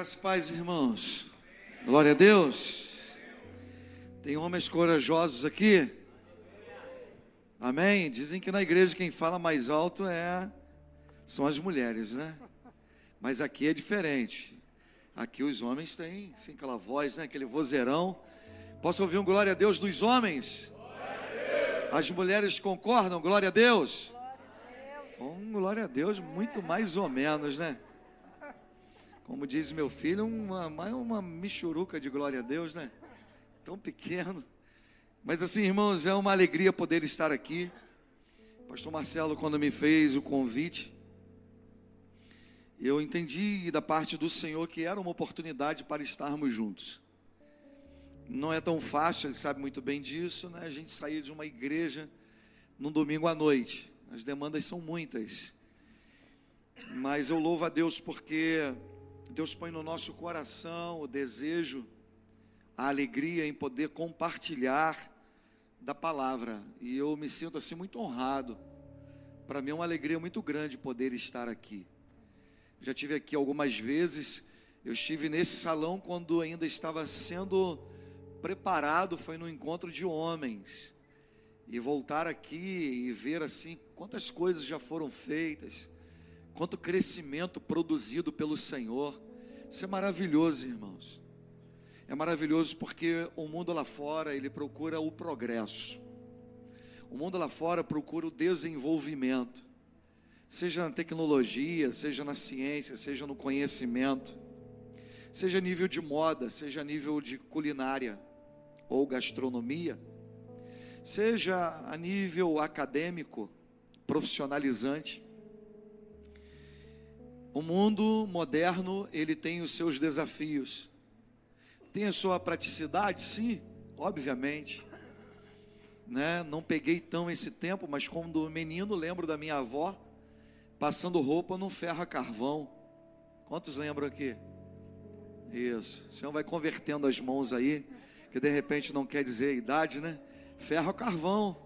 Graças e paz, irmãos. Glória a Deus. Tem homens corajosos aqui? Amém? Dizem que na igreja quem fala mais alto é são as mulheres, né? Mas aqui é diferente. Aqui os homens têm assim, aquela voz, né? aquele vozeirão. Posso ouvir um glória a Deus dos homens? As mulheres concordam? Glória a Deus. Um glória a Deus, muito mais ou menos, né? Como diz meu filho, uma, uma michuruca de glória a Deus, né? Tão pequeno. Mas assim, irmãos, é uma alegria poder estar aqui. Pastor Marcelo, quando me fez o convite, eu entendi da parte do Senhor que era uma oportunidade para estarmos juntos. Não é tão fácil, ele sabe muito bem disso, né? A gente sair de uma igreja num domingo à noite. As demandas são muitas. Mas eu louvo a Deus porque Deus põe no nosso coração o desejo, a alegria em poder compartilhar da palavra. E eu me sinto assim muito honrado. Para mim é uma alegria muito grande poder estar aqui. Já tive aqui algumas vezes. Eu estive nesse salão quando ainda estava sendo preparado, foi no encontro de homens. E voltar aqui e ver assim quantas coisas já foram feitas quanto crescimento produzido pelo Senhor. Isso é maravilhoso, irmãos. É maravilhoso porque o mundo lá fora, ele procura o progresso. O mundo lá fora procura o desenvolvimento. Seja na tecnologia, seja na ciência, seja no conhecimento. Seja nível de moda, seja nível de culinária ou gastronomia. Seja a nível acadêmico, profissionalizante o mundo moderno, ele tem os seus desafios. Tem a sua praticidade? Sim, obviamente. Né? Não peguei tão esse tempo, mas quando menino lembro da minha avó passando roupa num ferro a carvão. Quantos lembram aqui? Isso. O Senhor vai convertendo as mãos aí, que de repente não quer dizer idade, né? Ferro a carvão.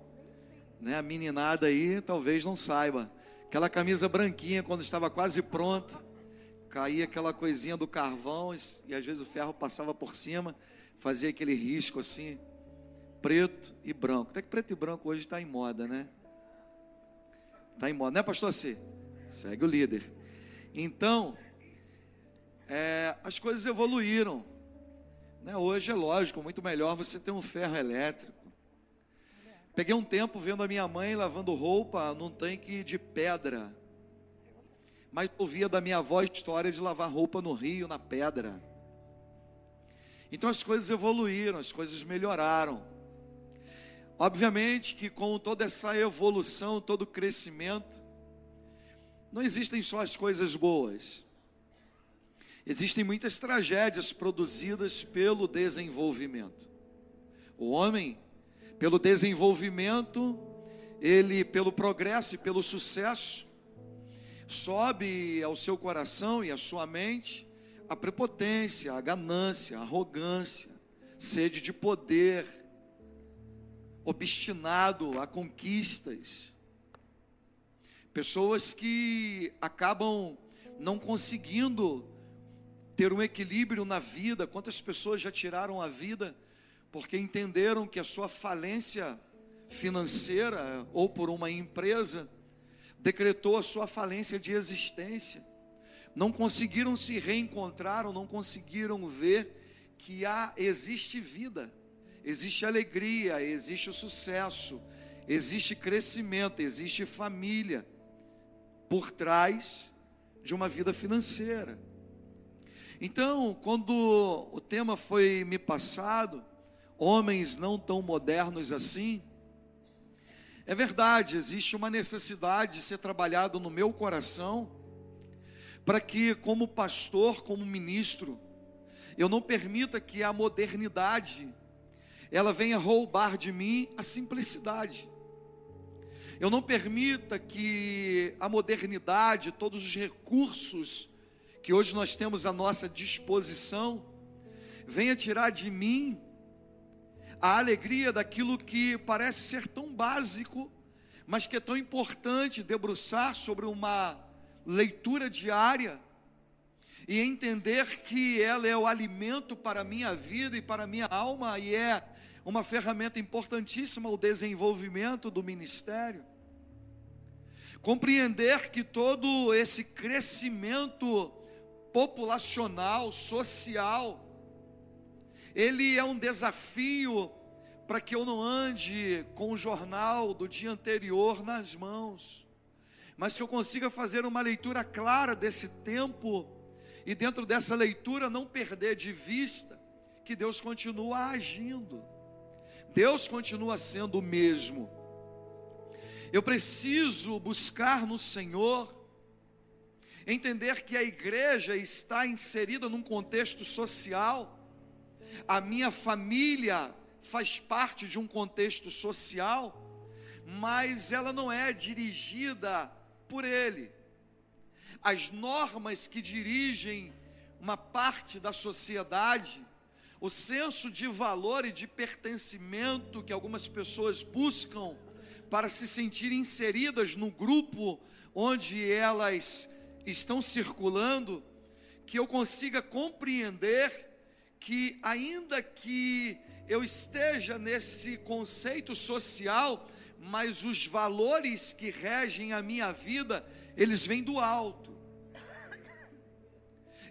Né? A meninada aí talvez não saiba. Aquela camisa branquinha, quando estava quase pronta, caía aquela coisinha do carvão e, às vezes o ferro passava por cima, fazia aquele risco assim, preto e branco. Até que preto e branco hoje está em moda, né? Está em moda, né, pastor C? Segue o líder. Então, é, as coisas evoluíram. Né? Hoje é lógico, muito melhor você ter um ferro elétrico. Peguei um tempo vendo a minha mãe lavando roupa num tanque de pedra. Mas ouvia da minha avó a história de lavar roupa no rio, na pedra. Então as coisas evoluíram, as coisas melhoraram. Obviamente que com toda essa evolução, todo o crescimento, não existem só as coisas boas. Existem muitas tragédias produzidas pelo desenvolvimento. O homem pelo desenvolvimento, ele pelo progresso e pelo sucesso, sobe ao seu coração e à sua mente a prepotência, a ganância, a arrogância, sede de poder, obstinado a conquistas. Pessoas que acabam não conseguindo ter um equilíbrio na vida. Quantas pessoas já tiraram a vida porque entenderam que a sua falência financeira ou por uma empresa decretou a sua falência de existência. Não conseguiram se reencontrar ou não conseguiram ver que há existe vida, existe alegria, existe sucesso, existe crescimento, existe família por trás de uma vida financeira. Então, quando o tema foi me passado, homens não tão modernos assim. É verdade, existe uma necessidade de ser trabalhado no meu coração, para que, como pastor, como ministro, eu não permita que a modernidade ela venha roubar de mim a simplicidade. Eu não permita que a modernidade, todos os recursos que hoje nós temos à nossa disposição, venha tirar de mim a alegria daquilo que parece ser tão básico, mas que é tão importante debruçar sobre uma leitura diária e entender que ela é o alimento para a minha vida e para a minha alma e é uma ferramenta importantíssima ao desenvolvimento do ministério. Compreender que todo esse crescimento populacional, social, ele é um desafio para que eu não ande com o jornal do dia anterior nas mãos, mas que eu consiga fazer uma leitura clara desse tempo e dentro dessa leitura não perder de vista que Deus continua agindo. Deus continua sendo o mesmo. Eu preciso buscar no Senhor, entender que a igreja está inserida num contexto social, a minha família faz parte de um contexto social, mas ela não é dirigida por ele. As normas que dirigem uma parte da sociedade, o senso de valor e de pertencimento que algumas pessoas buscam para se sentirem inseridas no grupo onde elas estão circulando, que eu consiga compreender que, ainda que eu esteja nesse conceito social, mas os valores que regem a minha vida, eles vêm do alto.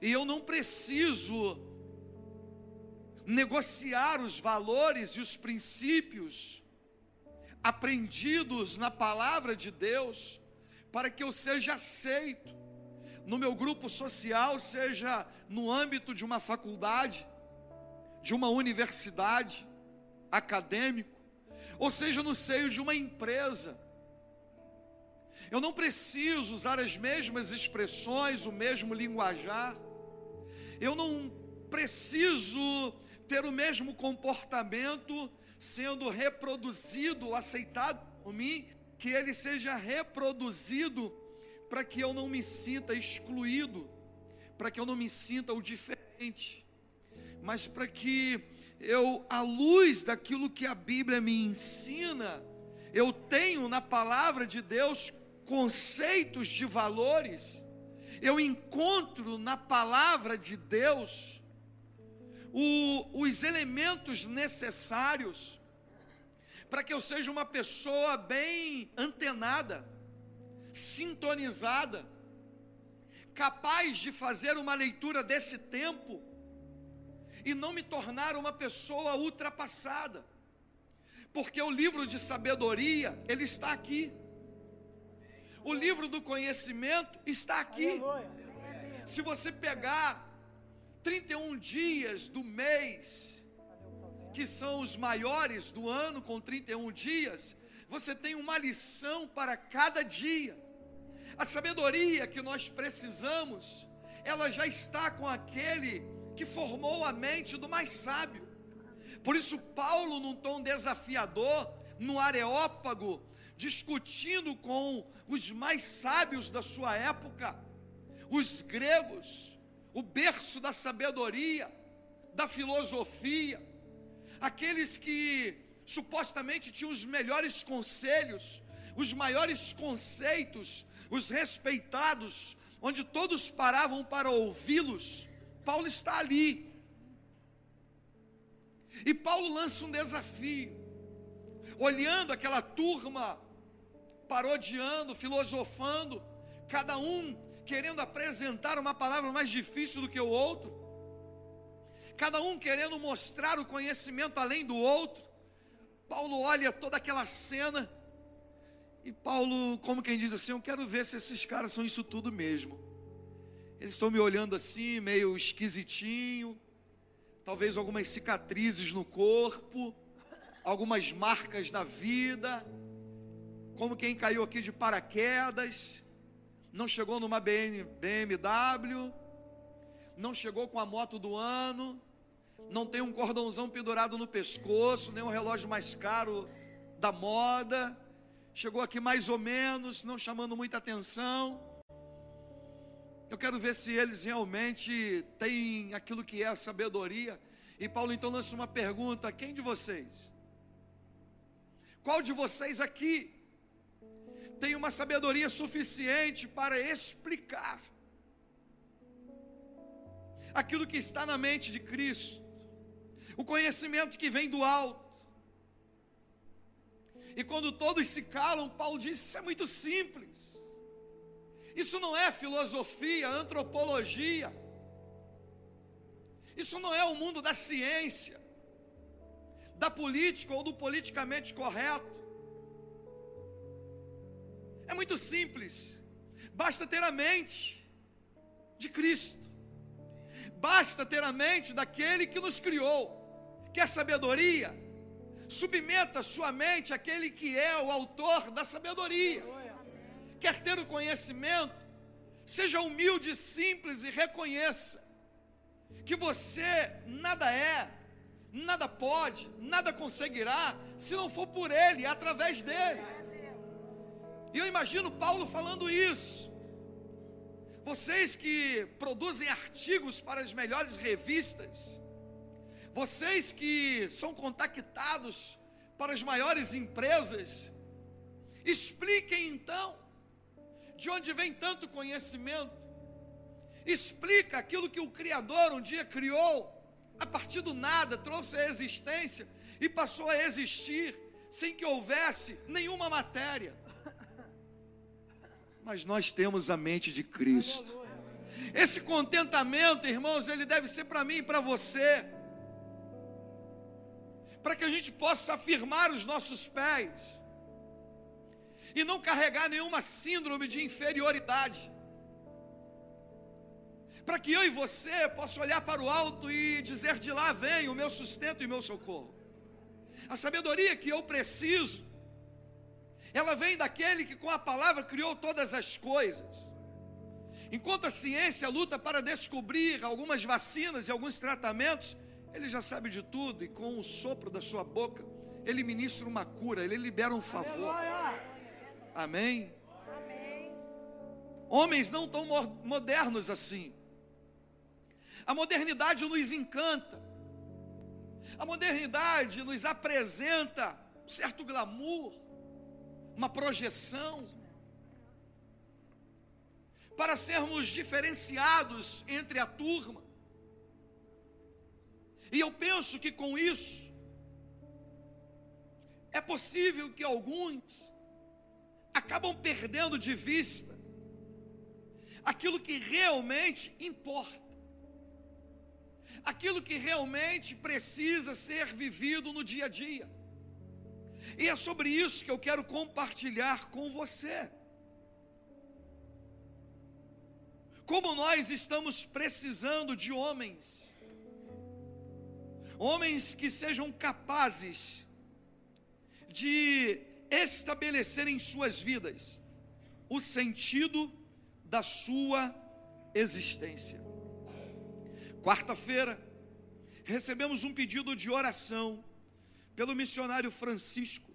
E eu não preciso negociar os valores e os princípios aprendidos na palavra de Deus, para que eu seja aceito no meu grupo social, seja no âmbito de uma faculdade, de uma universidade, acadêmico, ou seja no seio de uma empresa. Eu não preciso usar as mesmas expressões, o mesmo linguajar. Eu não preciso ter o mesmo comportamento sendo reproduzido, aceitado por mim, que ele seja reproduzido para que eu não me sinta excluído, para que eu não me sinta o diferente, mas para que eu, à luz daquilo que a Bíblia me ensina, eu tenho na palavra de Deus conceitos de valores, eu encontro na palavra de Deus o, os elementos necessários para que eu seja uma pessoa bem antenada, sintonizada, capaz de fazer uma leitura desse tempo e não me tornar uma pessoa ultrapassada, porque o livro de sabedoria, ele está aqui, o livro do conhecimento está aqui. Se você pegar 31 dias do mês, que são os maiores do ano, com 31 dias, você tem uma lição para cada dia. A sabedoria que nós precisamos, ela já está com aquele que formou a mente do mais sábio. Por isso, Paulo, num tom desafiador, no Areópago, discutindo com os mais sábios da sua época, os gregos, o berço da sabedoria, da filosofia, aqueles que supostamente tinham os melhores conselhos, os maiores conceitos, os respeitados, onde todos paravam para ouvi-los. Paulo está ali. E Paulo lança um desafio, olhando aquela turma, parodiando, filosofando, cada um querendo apresentar uma palavra mais difícil do que o outro, cada um querendo mostrar o conhecimento além do outro. Paulo olha toda aquela cena e Paulo, como quem diz assim, eu quero ver se esses caras são isso tudo mesmo. Eles estão me olhando assim, meio esquisitinho, talvez algumas cicatrizes no corpo, algumas marcas na vida, como quem caiu aqui de paraquedas. Não chegou numa BMW, não chegou com a moto do ano, não tem um cordãozão pendurado no pescoço, nem um relógio mais caro da moda, chegou aqui mais ou menos, não chamando muita atenção. Eu quero ver se eles realmente têm aquilo que é a sabedoria. E Paulo então lança uma pergunta: quem de vocês? Qual de vocês aqui tem uma sabedoria suficiente para explicar aquilo que está na mente de Cristo, o conhecimento que vem do alto. E quando todos se calam, Paulo diz: Isso é muito simples. Isso não é filosofia, antropologia. Isso não é o mundo da ciência, da política ou do politicamente correto. É muito simples. Basta ter a mente de Cristo. Basta ter a mente daquele que nos criou. Quer sabedoria? Submeta sua mente àquele que é o autor da sabedoria. Quer ter o conhecimento? Seja humilde, simples e reconheça que você nada é, nada pode, nada conseguirá se não for por Ele, através dele. E eu imagino Paulo falando isso. Vocês que produzem artigos para as melhores revistas, vocês que são contactados para as maiores empresas, expliquem então de onde vem tanto conhecimento. Explica aquilo que o Criador um dia criou, a partir do nada, trouxe a existência e passou a existir sem que houvesse nenhuma matéria mas nós temos a mente de Cristo. Esse contentamento, irmãos, ele deve ser para mim e para você, para que a gente possa afirmar os nossos pés e não carregar nenhuma síndrome de inferioridade. Para que eu e você possa olhar para o alto e dizer: de lá vem o meu sustento e o meu socorro. A sabedoria que eu preciso ela vem daquele que com a palavra criou todas as coisas. Enquanto a ciência luta para descobrir algumas vacinas e alguns tratamentos, ele já sabe de tudo e com o sopro da sua boca, ele ministra uma cura, ele libera um favor. Amém? Homens não tão modernos assim. A modernidade nos encanta. A modernidade nos apresenta um certo glamour uma projeção, para sermos diferenciados entre a turma. E eu penso que com isso, é possível que alguns acabam perdendo de vista aquilo que realmente importa, aquilo que realmente precisa ser vivido no dia a dia. E é sobre isso que eu quero compartilhar com você. Como nós estamos precisando de homens, homens que sejam capazes de estabelecer em suas vidas o sentido da sua existência. Quarta-feira, recebemos um pedido de oração pelo missionário Francisco,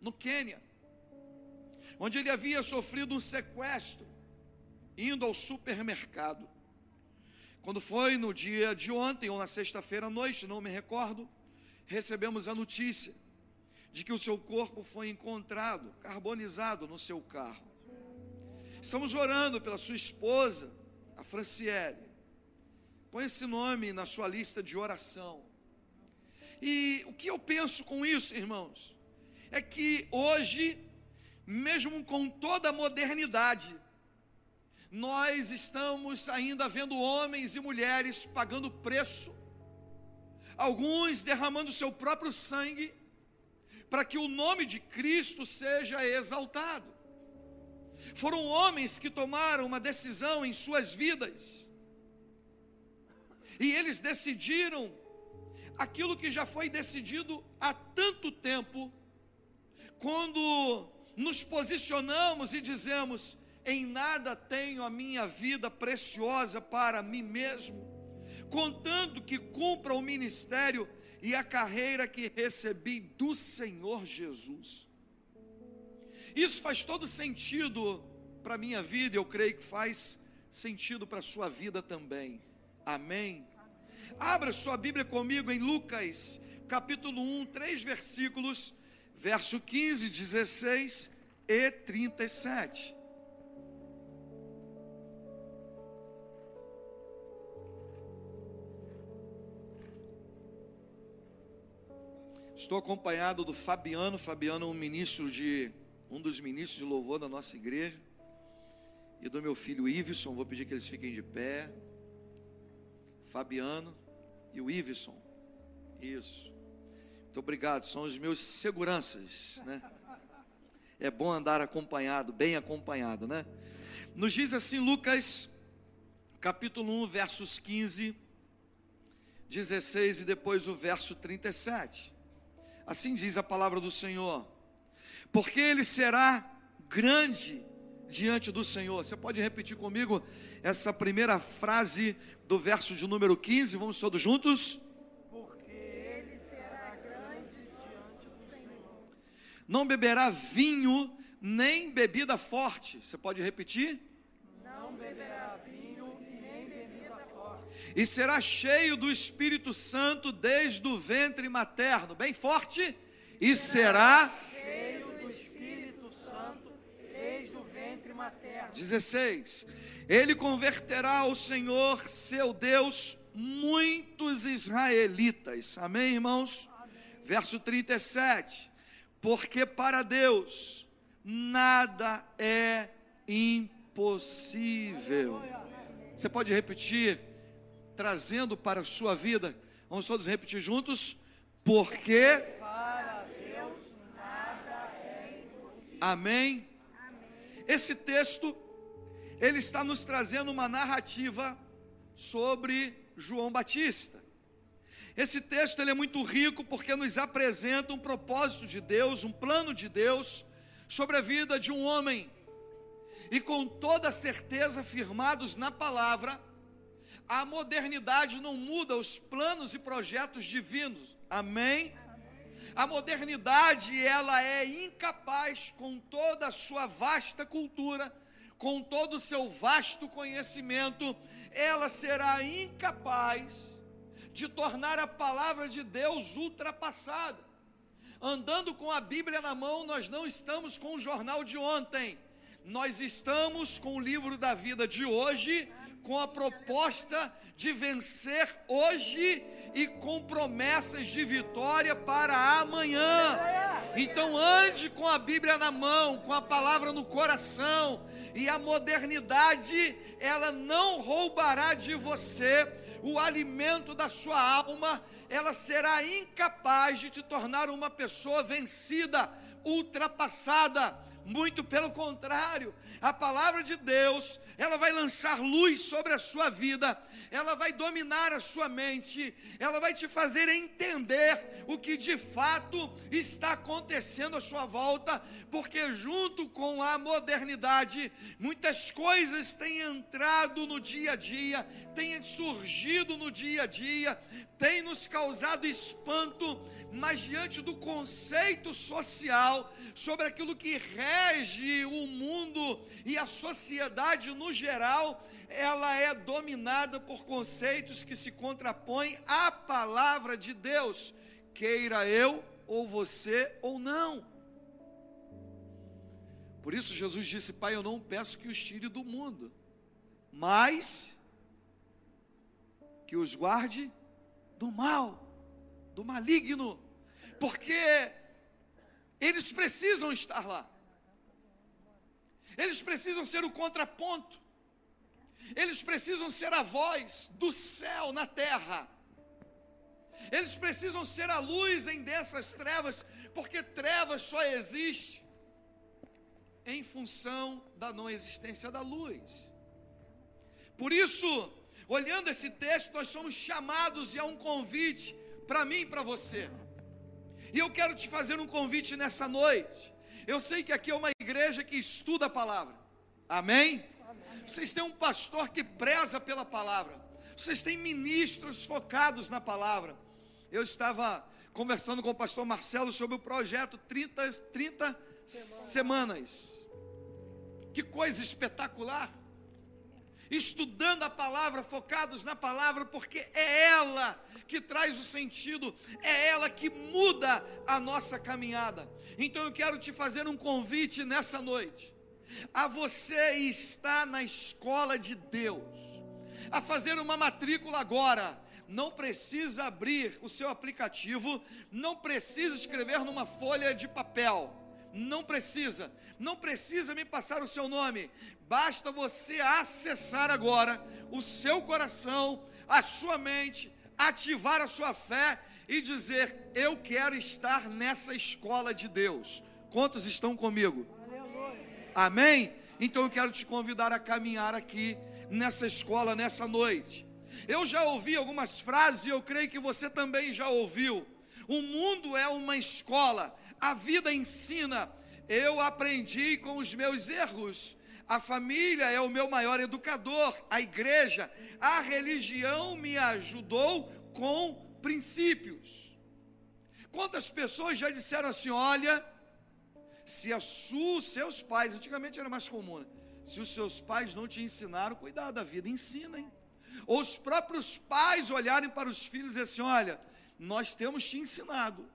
no Quênia, onde ele havia sofrido um sequestro, indo ao supermercado. Quando foi no dia de ontem, ou na sexta-feira à noite, não me recordo, recebemos a notícia de que o seu corpo foi encontrado, carbonizado no seu carro. Estamos orando pela sua esposa, a Franciele. Põe esse nome na sua lista de oração. E o que eu penso com isso, irmãos? É que hoje, mesmo com toda a modernidade, nós estamos ainda vendo homens e mulheres pagando preço, alguns derramando seu próprio sangue, para que o nome de Cristo seja exaltado. Foram homens que tomaram uma decisão em suas vidas, e eles decidiram aquilo que já foi decidido há tanto tempo, quando nos posicionamos e dizemos: em nada tenho a minha vida preciosa para mim mesmo, contando que cumpra o ministério e a carreira que recebi do Senhor Jesus. Isso faz todo sentido para a minha vida, eu creio que faz sentido para a sua vida também. Amém. Abra sua Bíblia comigo em Lucas, capítulo 1, três versículos, verso 15, 16 e 37. Estou acompanhado do Fabiano. Fabiano é um ministro de um dos ministros de louvor da nossa igreja. E do meu filho Iveson, vou pedir que eles fiquem de pé. Fabiano e o Iveson. Isso. Muito obrigado, são os meus seguranças, né? É bom andar acompanhado, bem acompanhado, né? Nos diz assim Lucas, capítulo 1, versos 15, 16 e depois o verso 37. Assim diz a palavra do Senhor: Porque ele será grande diante do Senhor. Você pode repetir comigo essa primeira frase do verso de número 15? Vamos todos juntos? Porque ele será grande diante do Senhor. Não beberá vinho nem bebida forte. Você pode repetir? Não beberá E será cheio do Espírito Santo desde o ventre materno. Bem forte. E será Cheio do Espírito Santo desde o ventre materno. 16. Ele converterá ao Senhor seu Deus muitos israelitas. Amém, irmãos? Verso 37. Porque para Deus nada é impossível. Você pode repetir, trazendo para a sua vida. Vamos todos repetir juntos. Porque Para Deus nada é impossível. Amém? Esse texto, ele está nos trazendo uma narrativa sobre João Batista. Esse texto ele é muito rico porque nos apresenta um propósito de Deus, um plano de Deus sobre a vida de um homem. E com toda certeza, firmados na palavra, a modernidade não muda os planos e projetos divinos. Amém? A modernidade, ela é incapaz, com toda a sua vasta cultura, com todo o seu vasto conhecimento, ela será incapaz de tornar a palavra de Deus ultrapassada. Andando com a Bíblia na mão, nós não estamos com o jornal de ontem, nós estamos com o livro da vida de hoje, com a proposta de vencer hoje e com promessas de vitória para amanhã. Então ande com a Bíblia na mão, com a palavra no coração, e a modernidade, ela não roubará de você o alimento da sua alma, ela será incapaz de te tornar uma pessoa vencida, ultrapassada. Muito pelo contrário, a palavra de Deus, ela vai lançar luz sobre a sua vida, ela vai dominar a sua mente, ela vai te fazer entender o que de fato está acontecendo à sua volta, porque junto com a modernidade, muitas coisas têm entrado no dia a dia, têm surgido no dia a dia, têm nos causado espanto, mas diante do conceito social sobre aquilo que rege o mundo e a sociedade no geral, ela é dominada por conceitos que se contrapõem à palavra de Deus, queira eu ou você ou não. Por isso Jesus disse: Pai, eu não peço que os tire do mundo, mas que os guarde do mal, do maligno, porque eles precisam estar lá. Eles precisam ser o contraponto. Eles precisam ser a voz do céu na terra. Eles precisam ser a luz em dessas trevas, porque trevas só existe em função da não existência da luz. Por isso, olhando esse texto, nós somos chamados e há um convite para mim e para você. E eu quero te fazer um convite nessa noite. Eu sei que aqui é uma igreja que estuda a palavra. Amém? Vocês têm um pastor que preza pela palavra. Vocês têm ministros focados na palavra. Eu estava conversando com o pastor Marcelo sobre o projeto 30, 30 semanas. Que coisa espetacular! Estudando a palavra, focados na palavra, porque é ela que traz o sentido, é ela que muda a nossa caminhada. Então eu quero te fazer um convite nessa noite, a você estar na escola de Deus, a fazer uma matrícula agora. não precisa abrir o seu aplicativo, não precisa escrever numa folha de papel, não precisa, não precisa me passar o seu nome, basta você acessar agora o seu coração, a sua mente, ativar a sua fé e dizer: Eu quero estar nessa escola de Deus. Quantos estão comigo? Amém? Então eu quero te convidar a caminhar aqui nessa escola nessa noite. Eu já ouvi algumas frases e eu creio que você também já ouviu. O mundo é uma escola, a vida ensina. Eu aprendi com os meus erros. A família é o meu maior educador, a igreja, a religião me ajudou com princípios. Quantas pessoas já disseram assim: olha, se a sua, seus pais, antigamente era mais comum, né? se os seus pais não te ensinaram, cuidado da vida, ensinem. Ou os próprios pais olharem para os filhos e assim: olha, nós temos te ensinado.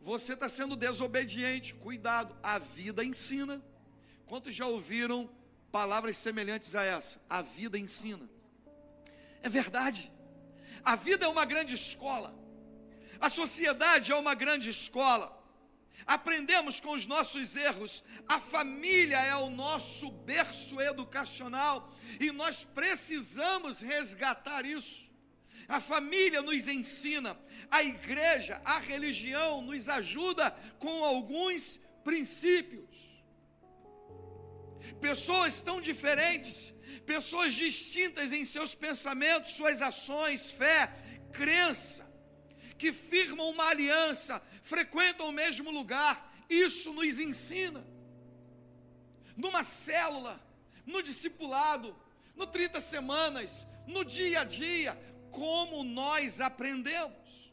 Você está sendo desobediente, cuidado, a vida ensina. Quantos já ouviram palavras semelhantes a essa? A vida ensina. É verdade. A vida é uma grande escola. A sociedade é uma grande escola aprendemos com os nossos erros. A família é o nosso berço educacional e nós precisamos resgatar isso. A família nos ensina, a igreja, a religião nos ajuda com alguns princípios. Pessoas tão diferentes, pessoas distintas em seus pensamentos, suas ações, fé, crença, que firmam uma aliança, frequentam o mesmo lugar, isso nos ensina. Numa célula, no discipulado, no 30 semanas, no dia a dia, como nós aprendemos.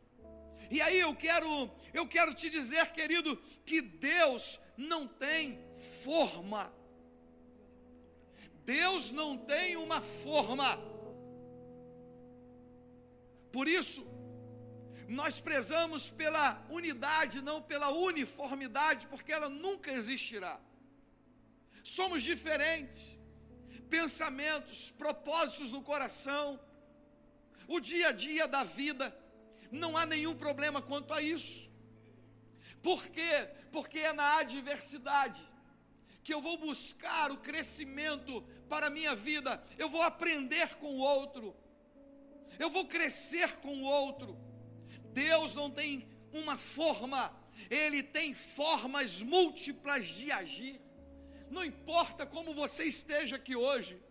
E aí eu quero, eu quero te dizer, querido, que Deus não tem forma. Deus não tem uma forma. Por isso, nós prezamos pela unidade, não pela uniformidade, porque ela nunca existirá. Somos diferentes, pensamentos, propósitos no coração, o dia a dia da vida, não há nenhum problema quanto a isso. Por quê? Porque é na adversidade que eu vou buscar o crescimento para a minha vida, eu vou aprender com o outro, eu vou crescer com o outro. Deus não tem uma forma, Ele tem formas múltiplas de agir. Não importa como você esteja aqui hoje,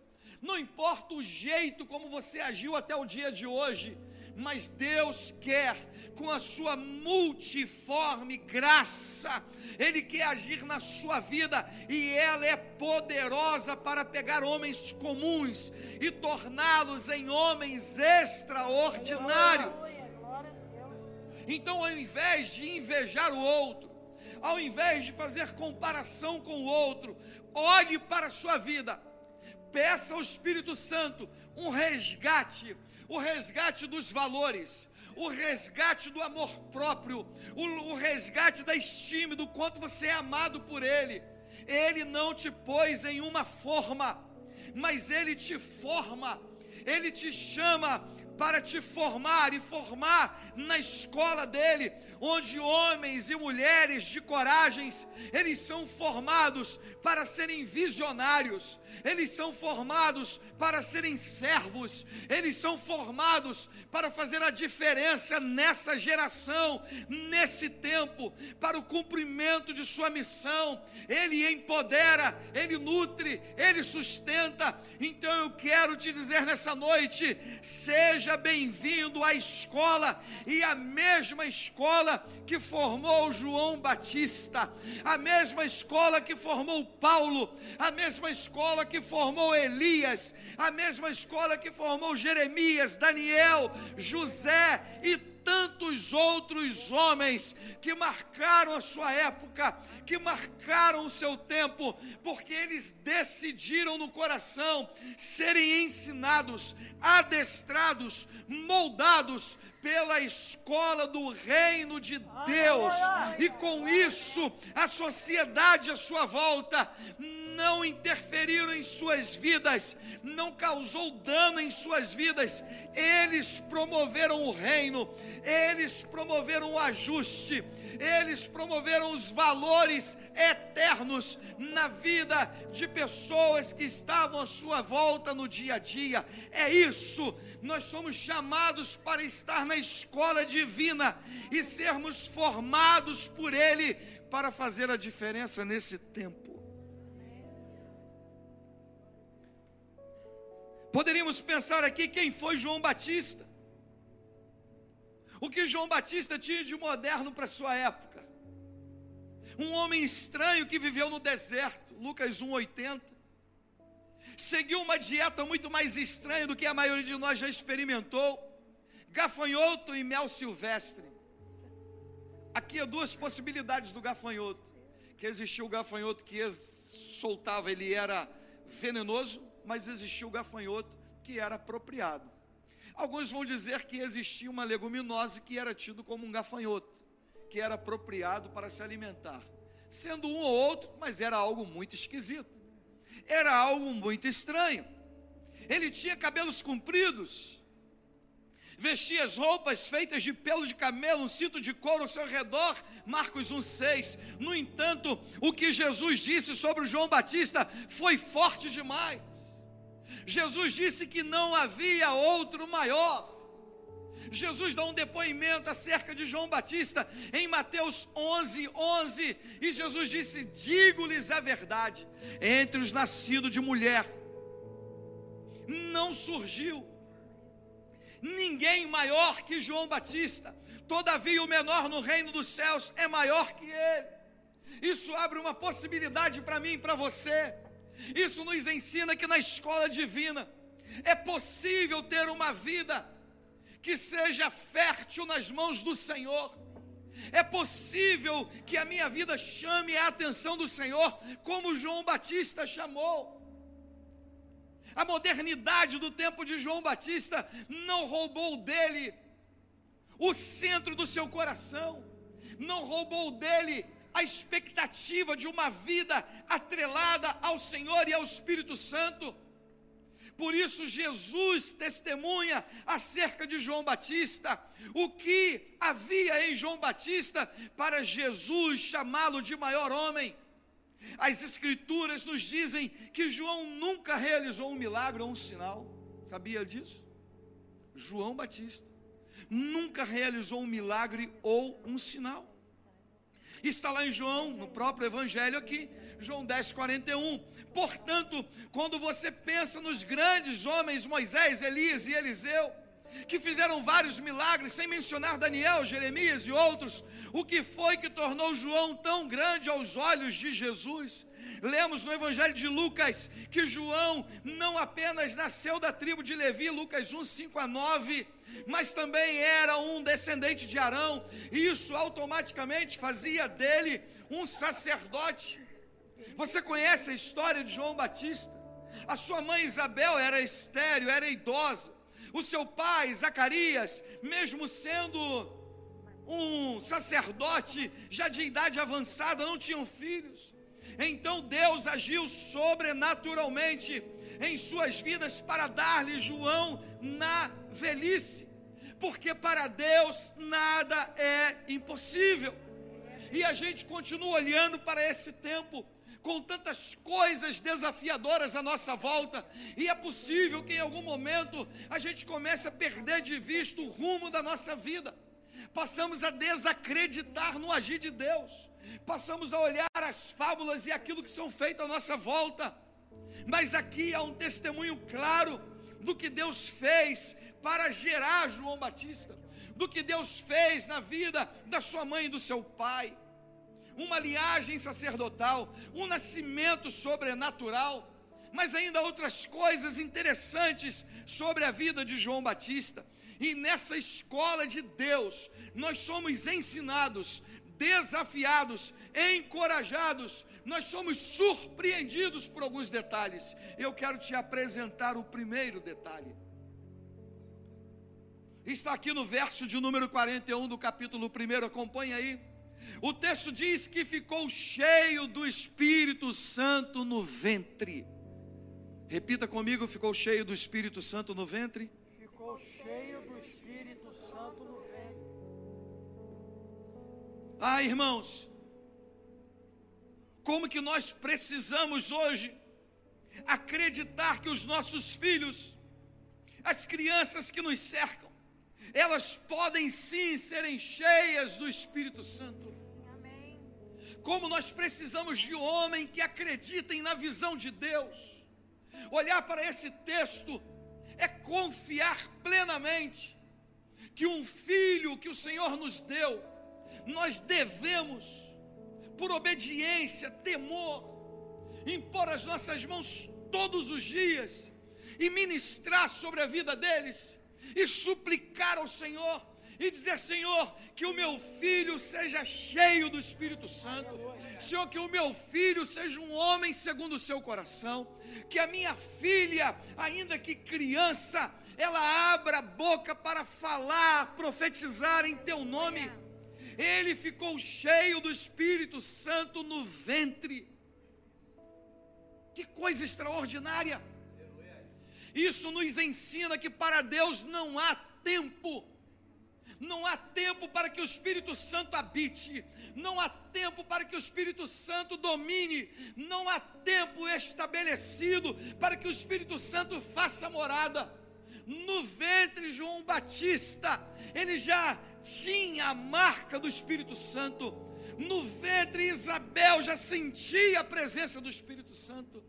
não importa o jeito como você agiu até o dia de hoje, mas Deus quer, com a sua multiforme graça, Ele quer agir na sua vida e ela é poderosa para pegar homens comuns e torná-los em homens extraordinários. Então, ao invés de invejar o outro, ao invés de fazer comparação com o outro, olhe para a sua vida, peça ao Espírito Santo um resgate, o resgate dos valores, o resgate do amor próprio, o, o resgate da estima, do quanto você é amado por Ele. Ele não te pôs em uma forma, mas Ele te forma, Ele te chama para te formar e formar na escola dele, onde homens e mulheres de coragens, eles são formados para serem visionários, eles são formados para serem servos, eles são formados para fazer a diferença nessa geração, nesse tempo, para o cumprimento de sua missão. Ele empodera, ele nutre, ele sustenta. Então eu quero te dizer nessa noite: seja bem-vindo à escola e a mesma escola que formou João Batista, a mesma escola que formou Paulo, a mesma escola que formou Elias, a mesma escola que formou Jeremias, Daniel, José e tantos outros homens que marcaram a sua época, que marcaram o seu tempo, porque eles decidiram no coração serem ensinados, adestrados, moldados pela escola do reino de Deus. E com isso, a sociedade à sua volta não interferiram em suas vidas, não causou dano em suas vidas. Eles promoveram o reino, eles promoveram o ajuste, eles promoveram os valores eternos na vida de pessoas que estavam à sua volta no dia a dia. É isso, nós somos chamados para estar na escola divina e sermos formados por Ele para fazer a diferença nesse tempo. Poderíamos pensar aqui quem foi João Batista. O que João Batista tinha de moderno para sua época? Um homem estranho que viveu no deserto, Lucas 1:80. Seguiu uma dieta muito mais estranha do que a maioria de nós já experimentou. Gafanhoto e mel silvestre. Aqui há duas possibilidades do gafanhoto. Que existia o gafanhoto que soltava, ele era venenoso, mas existia o gafanhoto que era apropriado. Alguns vão dizer que existia uma leguminosa que era tido como um gafanhoto, que era apropriado para se alimentar. Sendo um ou outro, mas era algo muito esquisito. Era algo muito estranho. Ele tinha cabelos compridos, vestia as roupas feitas de pelo de camelo, um cinto de couro ao seu redor, Marcos 1,6. No entanto, o que Jesus disse sobre João Batista foi forte demais. Jesus disse que não havia outro maior. Jesus dá um depoimento acerca de João Batista em Mateus 11, 11, e Jesus disse: Digo-lhes a verdade, entre os nascidos de mulher, não surgiu ninguém maior que João Batista, todavia o menor no reino dos céus é maior que ele. Isso abre uma possibilidade para mim e para você. Isso nos ensina que na escola divina é possível ter uma vida que seja fértil nas mãos do Senhor. É possível que a minha vida chame a atenção do Senhor, como João Batista chamou. A modernidade do tempo de João Batista não roubou dele o centro do seu coração, não roubou dele a expectativa de uma vida atrelada ao Senhor e ao Espírito Santo. Por isso, Jesus testemunha acerca de João Batista, o que havia em João Batista para Jesus chamá-lo de maior homem. As Escrituras nos dizem que João nunca realizou um milagre ou um sinal, sabia disso? João Batista nunca realizou um milagre ou um sinal. Está lá em João, no próprio Evangelho aqui, João 10, 41. Portanto, quando você pensa nos grandes homens, Moisés, Elias e Eliseu, que fizeram vários milagres, sem mencionar Daniel, Jeremias e outros, o que foi que tornou João tão grande aos olhos de Jesus? Lemos no Evangelho de Lucas que João não apenas nasceu da tribo de Levi, Lucas 1, 5 a 9, mas também era um descendente de Arão, e isso automaticamente fazia dele um sacerdote. Você conhece a história de João Batista? A sua mãe Isabel era estéreo, era idosa. O seu pai, Zacarias, mesmo sendo um sacerdote já de idade avançada, não tinham filhos. Então Deus agiu sobrenaturalmente em suas vidas para dar-lhe João na velhice, porque para Deus nada é impossível. E a gente continua olhando para esse tempo com tantas coisas desafiadoras à nossa volta, e é possível que em algum momento a gente comece a perder de vista o rumo da nossa vida. Passamos a desacreditar no agir de Deus. Passamos a olhar as fábulas e aquilo que são feitas à nossa volta. Mas aqui há um testemunho claro do que Deus fez para gerar João Batista, do que Deus fez na vida da sua mãe e do seu pai. Uma linhagem sacerdotal, um nascimento sobrenatural, mas ainda outras coisas interessantes sobre a vida de João Batista. E nessa escola de Deus, nós somos ensinados, desafiados, encorajados, nós somos surpreendidos por alguns detalhes. Eu quero te apresentar o primeiro detalhe. Está aqui no verso de número 41 do capítulo 1, acompanha aí. O texto diz que ficou cheio do Espírito Santo no ventre. Repita comigo: ficou cheio do Espírito Santo no ventre. Ficou cheio Ah, irmãos, como que nós precisamos hoje acreditar que os nossos filhos, as crianças que nos cercam, elas podem sim serem cheias do Espírito Santo. Como nós precisamos de homem que acreditem na visão de Deus. Olhar para esse texto é confiar plenamente que um filho que o Senhor nos deu, nós devemos, por obediência, temor, impor as nossas mãos todos os dias e ministrar sobre a vida deles e suplicar ao Senhor e dizer: Senhor, que o meu filho seja cheio do Espírito Santo, Senhor, que o meu filho seja um homem segundo o seu coração, que a minha filha, ainda que criança, ela abra a boca para falar, profetizar em teu nome. Ele ficou cheio do Espírito Santo no ventre. Que coisa extraordinária! Isso nos ensina que para Deus não há tempo. Não há tempo para que o Espírito Santo habite, não há tempo para que o Espírito Santo domine, não há tempo estabelecido para que o Espírito Santo faça morada. No ventre João Batista, ele já tinha a marca do Espírito Santo. No ventre Isabel já sentia a presença do Espírito Santo.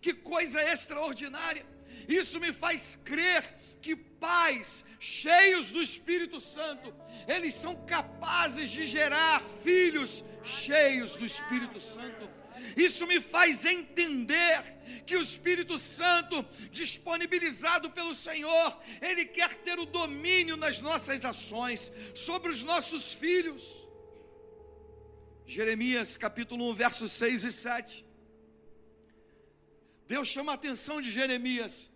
Que coisa extraordinária! Isso me faz crer que pais cheios do Espírito Santo, eles são capazes de gerar filhos cheios do Espírito Santo. Isso me faz entender que o Espírito Santo, disponibilizado pelo Senhor, ele quer ter o domínio nas nossas ações sobre os nossos filhos. Jeremias capítulo 1, versos 6 e 7. Deus chama a atenção de Jeremias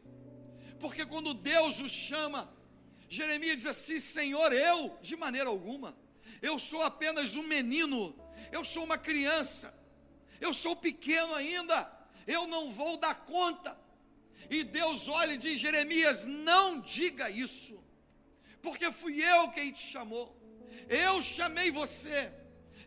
porque quando Deus o chama, Jeremias diz assim: Senhor, eu, de maneira alguma, eu sou apenas um menino, eu sou uma criança, eu sou pequeno ainda, eu não vou dar conta. E Deus olha e diz: Jeremias, não diga isso, porque fui eu quem te chamou, eu chamei você,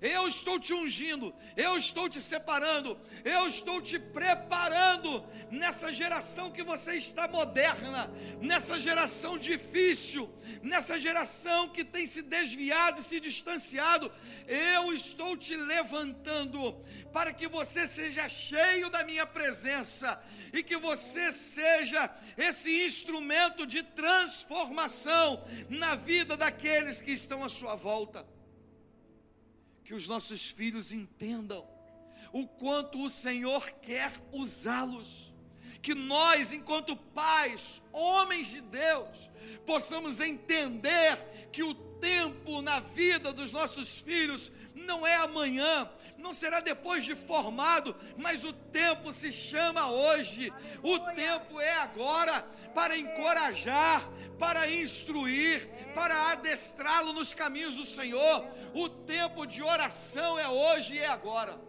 eu estou te ungindo, eu estou te separando, eu estou te preparando nessa geração que você está moderna, nessa geração difícil, nessa geração que tem se desviado e se distanciado. Eu estou te levantando para que você seja cheio da minha presença e que você seja esse instrumento de transformação na vida daqueles que estão à sua volta que os nossos filhos entendam o quanto o Senhor quer usá-los. Que nós, enquanto pais, homens de Deus, possamos entender que o tempo na vida dos nossos filhos não é amanhã, não será depois de formado, mas o tempo se chama hoje. O tempo é agora para encorajar, para instruir, para adestrá-lo nos caminhos do Senhor. O tempo de oração é hoje e é agora.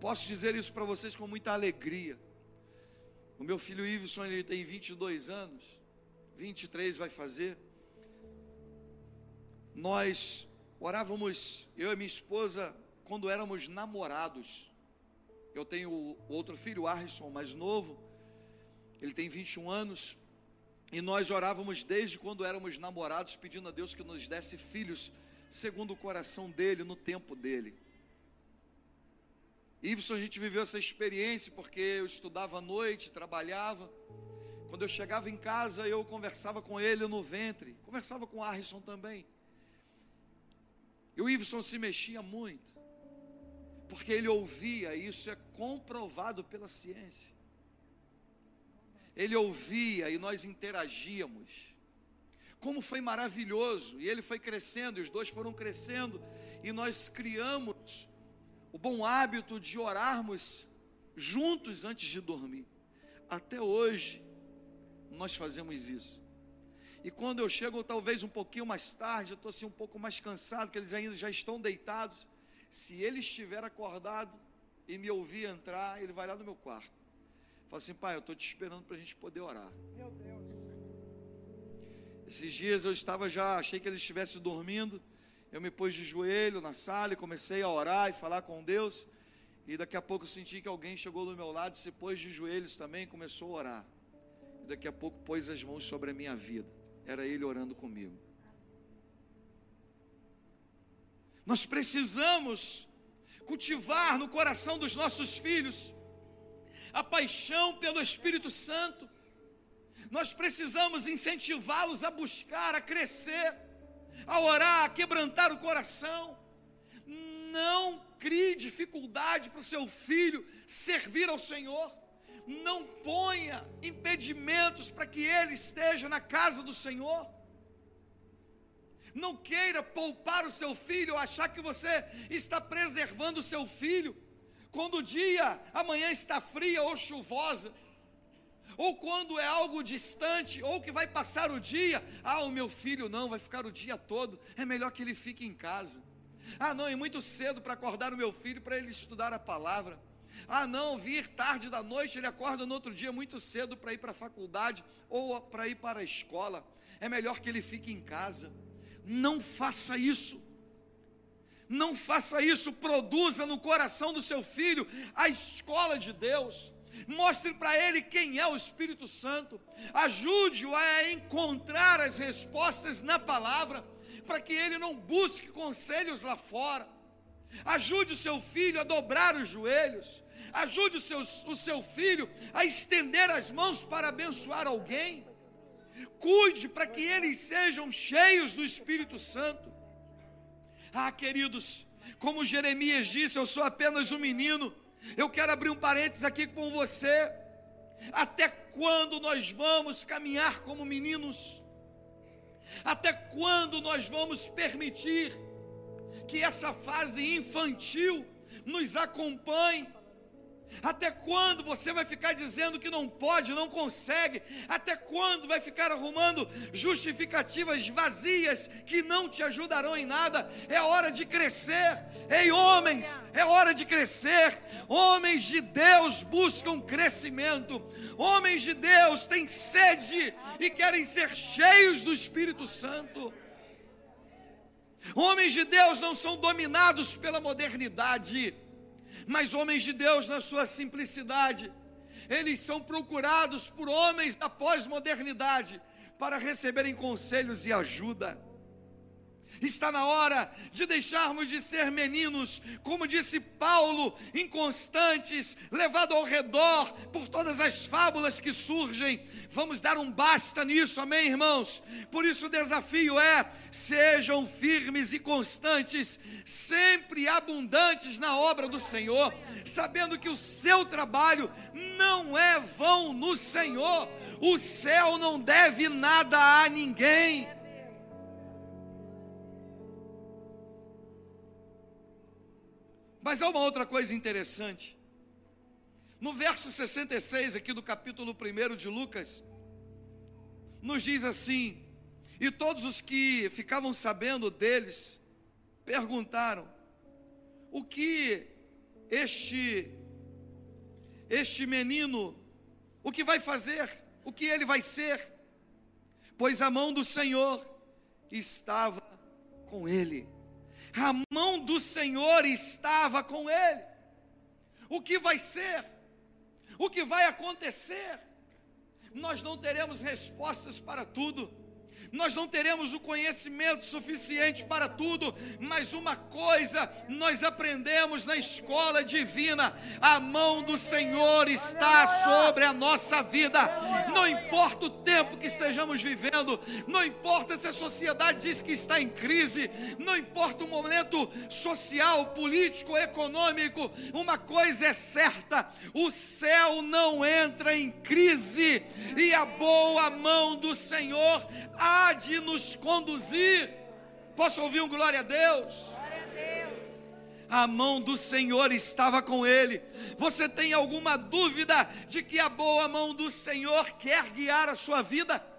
Posso dizer isso para vocês com muita alegria. O meu filho Iveson, ele tem 22 anos, 23 vai fazer. Nós Orávamos, eu e minha esposa, quando éramos namorados. Eu tenho outro filho, Arison, mais novo. Ele tem 21 anos. E nós orávamos desde quando éramos namorados, pedindo a Deus que nos desse filhos segundo o coração dele, no tempo dele. Iveson, a gente viveu essa experiência porque eu estudava à noite, trabalhava. Quando eu chegava em casa, eu conversava com ele no ventre, conversava com Arison também. E o Iveson se mexia muito, porque ele ouvia, e isso é comprovado pela ciência. Ele ouvia e nós interagíamos. Como foi maravilhoso, e ele foi crescendo, e os dois foram crescendo, e nós criamos o bom hábito de orarmos juntos antes de dormir. Até hoje, nós fazemos isso. E quando eu chego, talvez um pouquinho mais tarde, eu estou assim um pouco mais cansado, que eles ainda já estão deitados. Se ele estiver acordado e me ouvir entrar, ele vai lá no meu quarto. Fala assim, pai, eu estou te esperando para a gente poder orar. Meu Deus. Esses dias eu estava já, achei que ele estivesse dormindo. Eu me pus de joelho na sala e comecei a orar e falar com Deus. E daqui a pouco eu senti que alguém chegou do meu lado, se pôs de joelhos também e começou a orar. E daqui a pouco pôs as mãos sobre a minha vida. Era ele orando comigo. Nós precisamos cultivar no coração dos nossos filhos a paixão pelo Espírito Santo. Nós precisamos incentivá-los a buscar, a crescer, a orar, a quebrantar o coração. Não crie dificuldade para o seu filho servir ao Senhor. Não ponha impedimentos para que ele esteja na casa do Senhor. Não queira poupar o seu filho, ou achar que você está preservando o seu filho, quando o dia, amanhã está fria ou chuvosa, ou quando é algo distante, ou que vai passar o dia, ah, o meu filho não, vai ficar o dia todo, é melhor que ele fique em casa. Ah, não, é muito cedo para acordar o meu filho para ele estudar a palavra. Ah, não, vir tarde da noite, ele acorda no outro dia muito cedo para ir para a faculdade ou para ir para a escola. É melhor que ele fique em casa. Não faça isso. Não faça isso, produza no coração do seu filho a escola de Deus. Mostre para ele quem é o Espírito Santo. Ajude-o a encontrar as respostas na palavra, para que ele não busque conselhos lá fora. Ajude o seu filho a dobrar os joelhos. Ajude o seu, o seu filho a estender as mãos para abençoar alguém. Cuide para que eles sejam cheios do Espírito Santo. Ah, queridos, como Jeremias disse, eu sou apenas um menino. Eu quero abrir um parênteses aqui com você. Até quando nós vamos caminhar como meninos? Até quando nós vamos permitir que essa fase infantil nos acompanhe? Até quando você vai ficar dizendo que não pode, não consegue? Até quando vai ficar arrumando justificativas vazias que não te ajudarão em nada? É hora de crescer. Ei, homens, é hora de crescer. Homens de Deus buscam crescimento. Homens de Deus têm sede e querem ser cheios do Espírito Santo. Homens de Deus não são dominados pela modernidade mas homens de Deus, na sua simplicidade, eles são procurados por homens da pós-modernidade para receberem conselhos e ajuda. Está na hora de deixarmos de ser meninos, como disse Paulo, inconstantes, levado ao redor por todas as fábulas que surgem. Vamos dar um basta nisso, amém, irmãos? Por isso o desafio é: sejam firmes e constantes, sempre abundantes na obra do Senhor, sabendo que o seu trabalho não é vão no Senhor. O céu não deve nada a ninguém. Mas há uma outra coisa interessante. No verso 66 aqui do capítulo 1 de Lucas, nos diz assim: E todos os que ficavam sabendo deles perguntaram: O que este este menino, o que vai fazer? O que ele vai ser? Pois a mão do Senhor estava com ele a mão do Senhor estava com ele. O que vai ser? O que vai acontecer? Nós não teremos respostas para tudo nós não teremos o conhecimento suficiente para tudo, mas uma coisa nós aprendemos na escola divina: a mão do Senhor está sobre a nossa vida. Não importa o tempo que estejamos vivendo, não importa se a sociedade diz que está em crise, não importa o momento social, político, econômico, uma coisa é certa: o céu não entra em crise e a boa mão do Senhor há de nos conduzir. Posso ouvir um glória a Deus? A mão do Senhor estava com ele. Você tem alguma dúvida de que a boa mão do Senhor quer guiar a sua vida?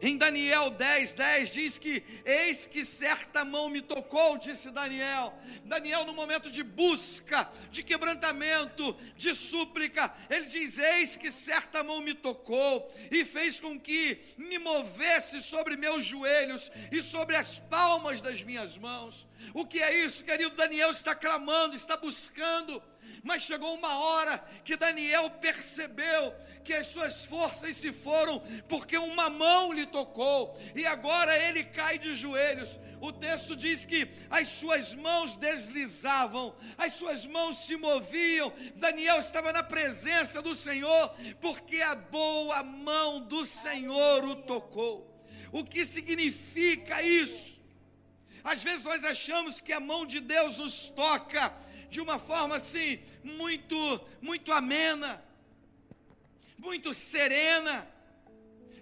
Em Daniel 10, 10 diz que: Eis que certa mão me tocou, disse Daniel. Daniel, no momento de busca, de quebrantamento, de súplica, ele diz: Eis que certa mão me tocou e fez com que me movesse sobre meus joelhos e sobre as palmas das minhas mãos. O que é isso, querido? Daniel está clamando, está buscando. Mas chegou uma hora que Daniel percebeu que as suas forças se foram porque uma mão lhe tocou e agora ele cai de joelhos. O texto diz que as suas mãos deslizavam, as suas mãos se moviam. Daniel estava na presença do Senhor porque a boa mão do Senhor o tocou. O que significa isso? Às vezes nós achamos que a mão de Deus nos toca de uma forma assim, muito, muito amena, muito serena.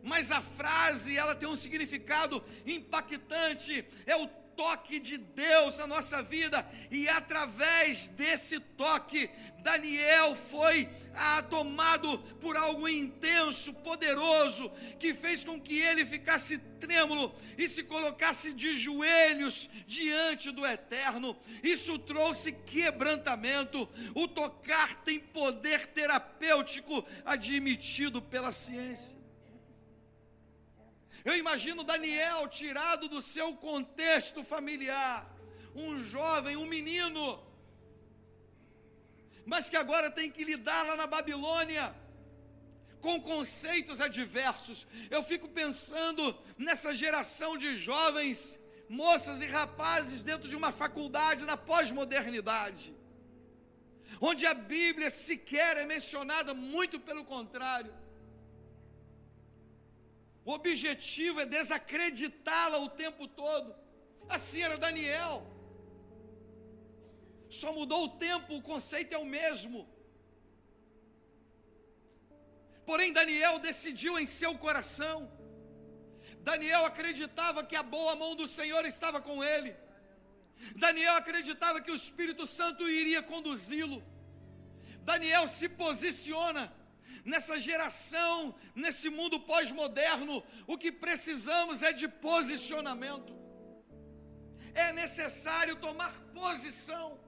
Mas a frase, ela tem um significado impactante. É o toque de Deus na nossa vida, e através desse toque, Daniel foi ah, tomado por algo intenso, poderoso, que fez com que ele ficasse trêmulo e se colocasse de joelhos diante do Eterno. Isso trouxe quebrantamento. O tocar tem poder terapêutico admitido pela ciência. Eu imagino Daniel tirado do seu contexto familiar, um jovem, um menino, mas que agora tem que lidar lá na Babilônia com conceitos adversos. Eu fico pensando nessa geração de jovens, moças e rapazes dentro de uma faculdade na pós-modernidade, onde a Bíblia sequer é mencionada, muito pelo contrário. O objetivo é desacreditá-la o tempo todo. Assim era Daniel. Só mudou o tempo, o conceito é o mesmo. Porém, Daniel decidiu em seu coração. Daniel acreditava que a boa mão do Senhor estava com ele. Daniel acreditava que o Espírito Santo iria conduzi-lo. Daniel se posiciona nessa geração, nesse mundo pós-moderno, o que precisamos é de posicionamento. É necessário tomar posição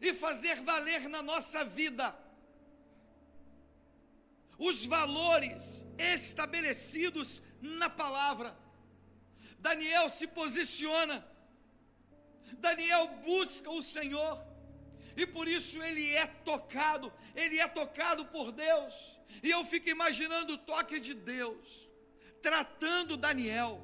e fazer valer na nossa vida os valores estabelecidos na palavra. Daniel se posiciona, Daniel busca o Senhor e por isso ele é tocado, ele é tocado por Deus. E eu fico imaginando o toque de Deus, tratando Daniel,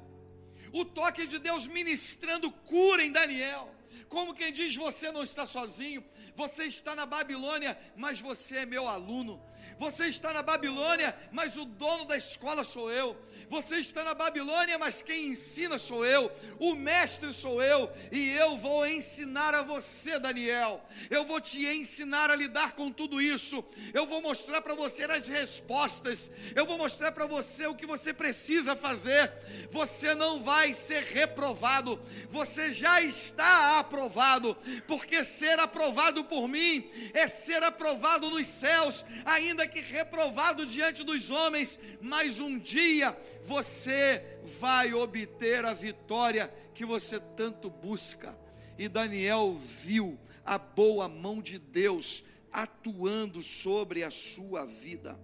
o toque de Deus ministrando cura em Daniel. Como quem diz: Você não está sozinho, você está na Babilônia, mas você é meu aluno. Você está na Babilônia, mas o dono da escola sou eu. Você está na Babilônia, mas quem ensina sou eu. O mestre sou eu. E eu vou ensinar a você, Daniel. Eu vou te ensinar a lidar com tudo isso. Eu vou mostrar para você as respostas. Eu vou mostrar para você o que você precisa fazer. Você não vai ser reprovado. Você já está aprovado. Porque ser aprovado por mim é ser aprovado nos céus, ainda que reprovado diante dos homens, mas um dia você vai obter a vitória que você tanto busca. E Daniel viu a boa mão de Deus atuando sobre a sua vida.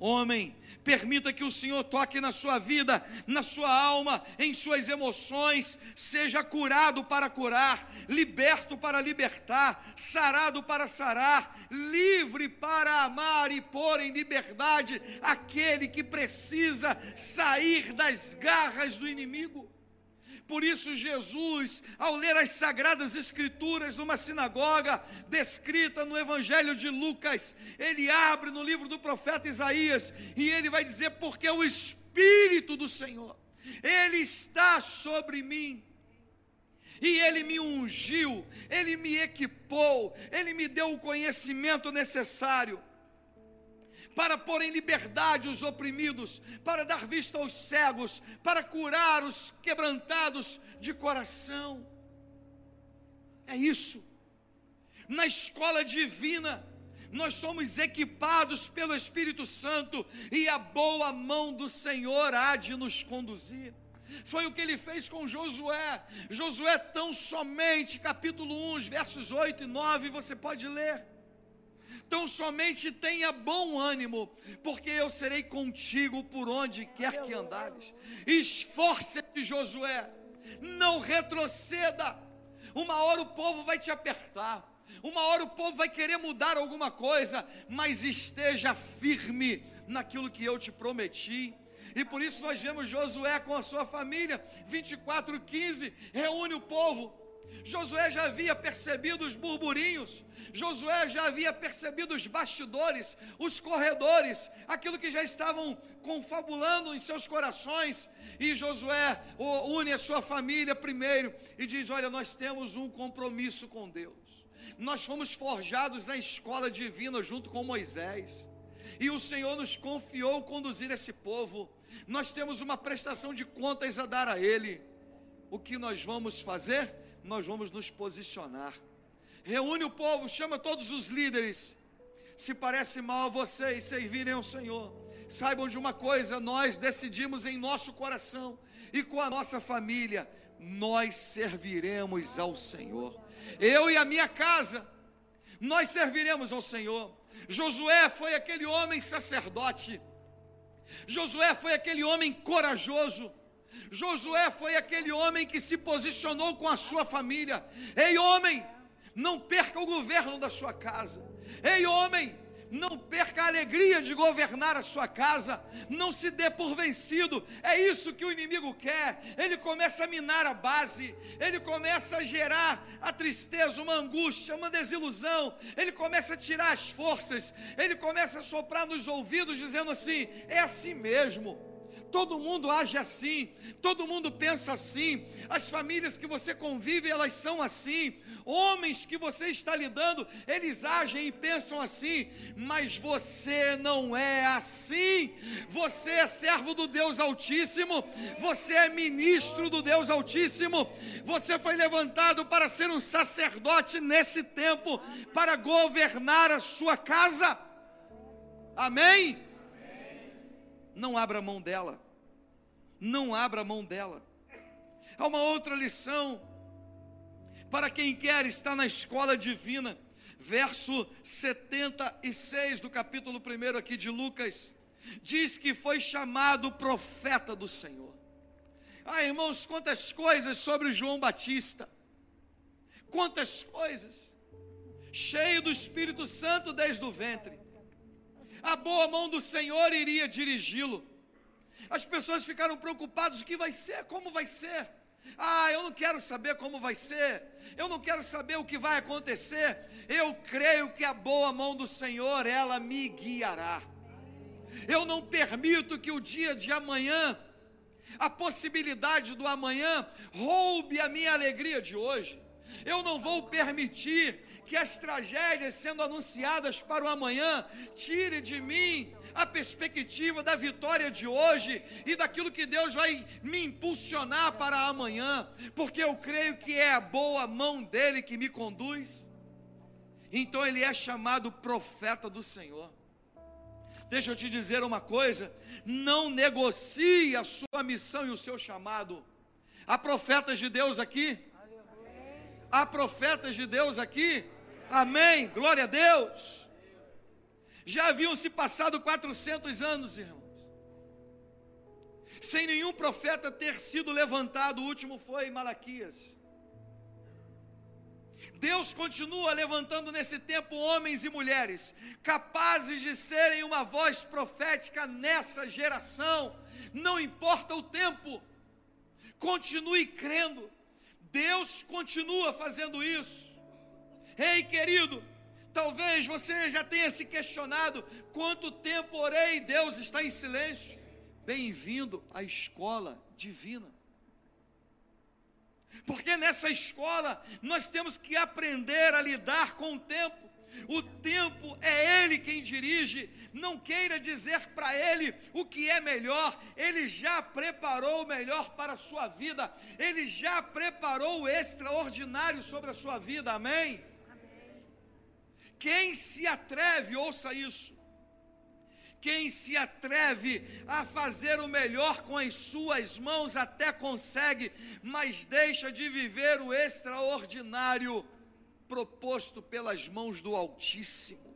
Homem, permita que o Senhor toque na sua vida, na sua alma, em suas emoções, seja curado para curar, liberto para libertar, sarado para sarar, livre para amar e pôr em liberdade aquele que precisa sair das garras do inimigo. Por isso, Jesus, ao ler as sagradas Escrituras numa sinagoga, descrita no Evangelho de Lucas, ele abre no livro do profeta Isaías e ele vai dizer: Porque o Espírito do Senhor, ele está sobre mim. E ele me ungiu, ele me equipou, ele me deu o conhecimento necessário para pôr em liberdade os oprimidos, para dar vista aos cegos, para curar os quebrantados de coração. É isso. Na escola divina, nós somos equipados pelo Espírito Santo e a boa mão do Senhor há de nos conduzir. Foi o que ele fez com Josué. Josué, tão somente, capítulo 1, versos 8 e 9, você pode ler. Tão somente tenha bom ânimo, porque eu serei contigo por onde quer que andares. Esforce-te, Josué, não retroceda. Uma hora o povo vai te apertar, uma hora o povo vai querer mudar alguma coisa, mas esteja firme naquilo que eu te prometi. E por isso nós vemos Josué com a sua família, 24:15, reúne o povo. Josué já havia percebido os burburinhos, Josué já havia percebido os bastidores, os corredores, aquilo que já estavam confabulando em seus corações. E Josué une a sua família primeiro e diz: Olha, nós temos um compromisso com Deus. Nós fomos forjados na escola divina junto com Moisés. E o Senhor nos confiou conduzir esse povo. Nós temos uma prestação de contas a dar a Ele. O que nós vamos fazer? Nós vamos nos posicionar. Reúne o povo, chama todos os líderes. Se parece mal a vocês servirem ao Senhor, saibam de uma coisa: nós decidimos em nosso coração e com a nossa família, nós serviremos ao Senhor. Eu e a minha casa, nós serviremos ao Senhor. Josué foi aquele homem sacerdote. Josué foi aquele homem corajoso. Josué foi aquele homem que se posicionou com a sua família. Ei, homem, não perca o governo da sua casa. Ei, homem, não perca a alegria de governar a sua casa, não se dê por vencido, é isso que o inimigo quer. Ele começa a minar a base, ele começa a gerar a tristeza, uma angústia, uma desilusão, ele começa a tirar as forças, ele começa a soprar nos ouvidos, dizendo assim: é assim mesmo todo mundo age assim, todo mundo pensa assim, as famílias que você convive, elas são assim, homens que você está lidando, eles agem e pensam assim, mas você não é assim, você é servo do Deus Altíssimo, você é ministro do Deus Altíssimo, você foi levantado para ser um sacerdote nesse tempo, para governar a sua casa, amém? Não abra mão dela. Não abra mão dela. Há uma outra lição para quem quer estar na escola divina. Verso 76 do capítulo 1 aqui de Lucas, diz que foi chamado profeta do Senhor. Ah, irmãos, quantas coisas sobre João Batista. Quantas coisas. Cheio do Espírito Santo desde o ventre a boa mão do Senhor iria dirigi-lo. As pessoas ficaram preocupadas: o que vai ser, como vai ser. Ah, eu não quero saber como vai ser, eu não quero saber o que vai acontecer. Eu creio que a boa mão do Senhor, ela me guiará. Eu não permito que o dia de amanhã, a possibilidade do amanhã, roube a minha alegria de hoje. Eu não vou permitir que as tragédias sendo anunciadas para o amanhã tire de mim a perspectiva da vitória de hoje e daquilo que Deus vai me impulsionar para amanhã, porque eu creio que é a boa mão dele que me conduz. Então ele é chamado profeta do Senhor. Deixa eu te dizer uma coisa: não negocie a sua missão e o seu chamado. Há profetas de Deus aqui? Há profetas de Deus aqui? Amém, glória a Deus. Já haviam se passado 400 anos, irmãos, sem nenhum profeta ter sido levantado, o último foi Malaquias. Deus continua levantando nesse tempo homens e mulheres capazes de serem uma voz profética nessa geração, não importa o tempo, continue crendo, Deus continua fazendo isso. Ei, querido, talvez você já tenha se questionado: quanto tempo orei e Deus está em silêncio? Bem-vindo à escola divina. Porque nessa escola nós temos que aprender a lidar com o tempo. O tempo é Ele quem dirige. Não queira dizer para Ele o que é melhor. Ele já preparou o melhor para a sua vida. Ele já preparou o extraordinário sobre a sua vida. Amém? Quem se atreve, ouça isso, quem se atreve a fazer o melhor com as suas mãos até consegue, mas deixa de viver o extraordinário proposto pelas mãos do Altíssimo.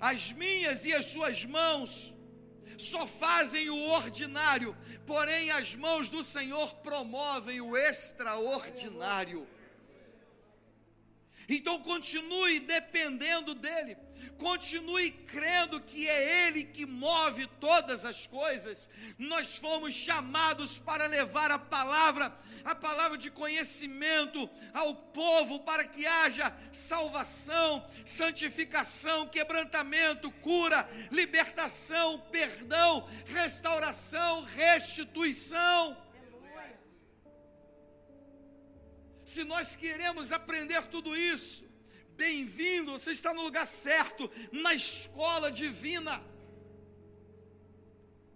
As minhas e as suas mãos só fazem o ordinário, porém as mãos do Senhor promovem o extraordinário. Então continue dependendo dele. Continue crendo que é Ele que move todas as coisas. Nós fomos chamados para levar a palavra, a palavra de conhecimento ao povo, para que haja salvação, santificação, quebrantamento, cura, libertação, perdão, restauração, restituição. Se nós queremos aprender tudo isso, Bem-vindo, você está no lugar certo, na escola divina,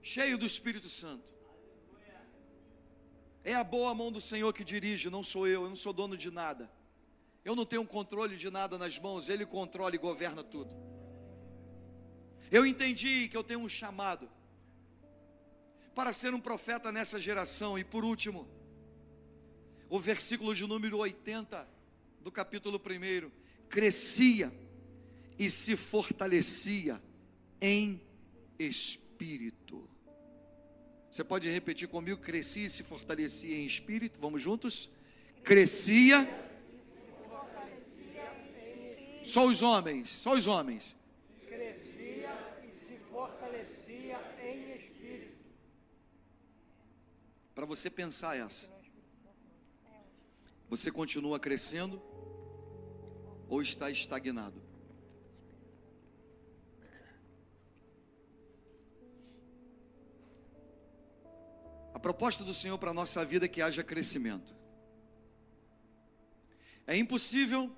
cheio do Espírito Santo. É a boa mão do Senhor que dirige, não sou eu, eu não sou dono de nada. Eu não tenho controle de nada nas mãos, Ele controla e governa tudo. Eu entendi que eu tenho um chamado para ser um profeta nessa geração. E por último, o versículo de número 80 do capítulo 1 crescia e se fortalecia em espírito. Você pode repetir comigo? Crescia e se fortalecia em espírito. Vamos juntos? Crescia. Só os homens, só os homens. Crescia e se fortalecia em espírito. Para você pensar essa. Você continua crescendo ou está estagnado? A proposta do Senhor para a nossa vida é que haja crescimento. É impossível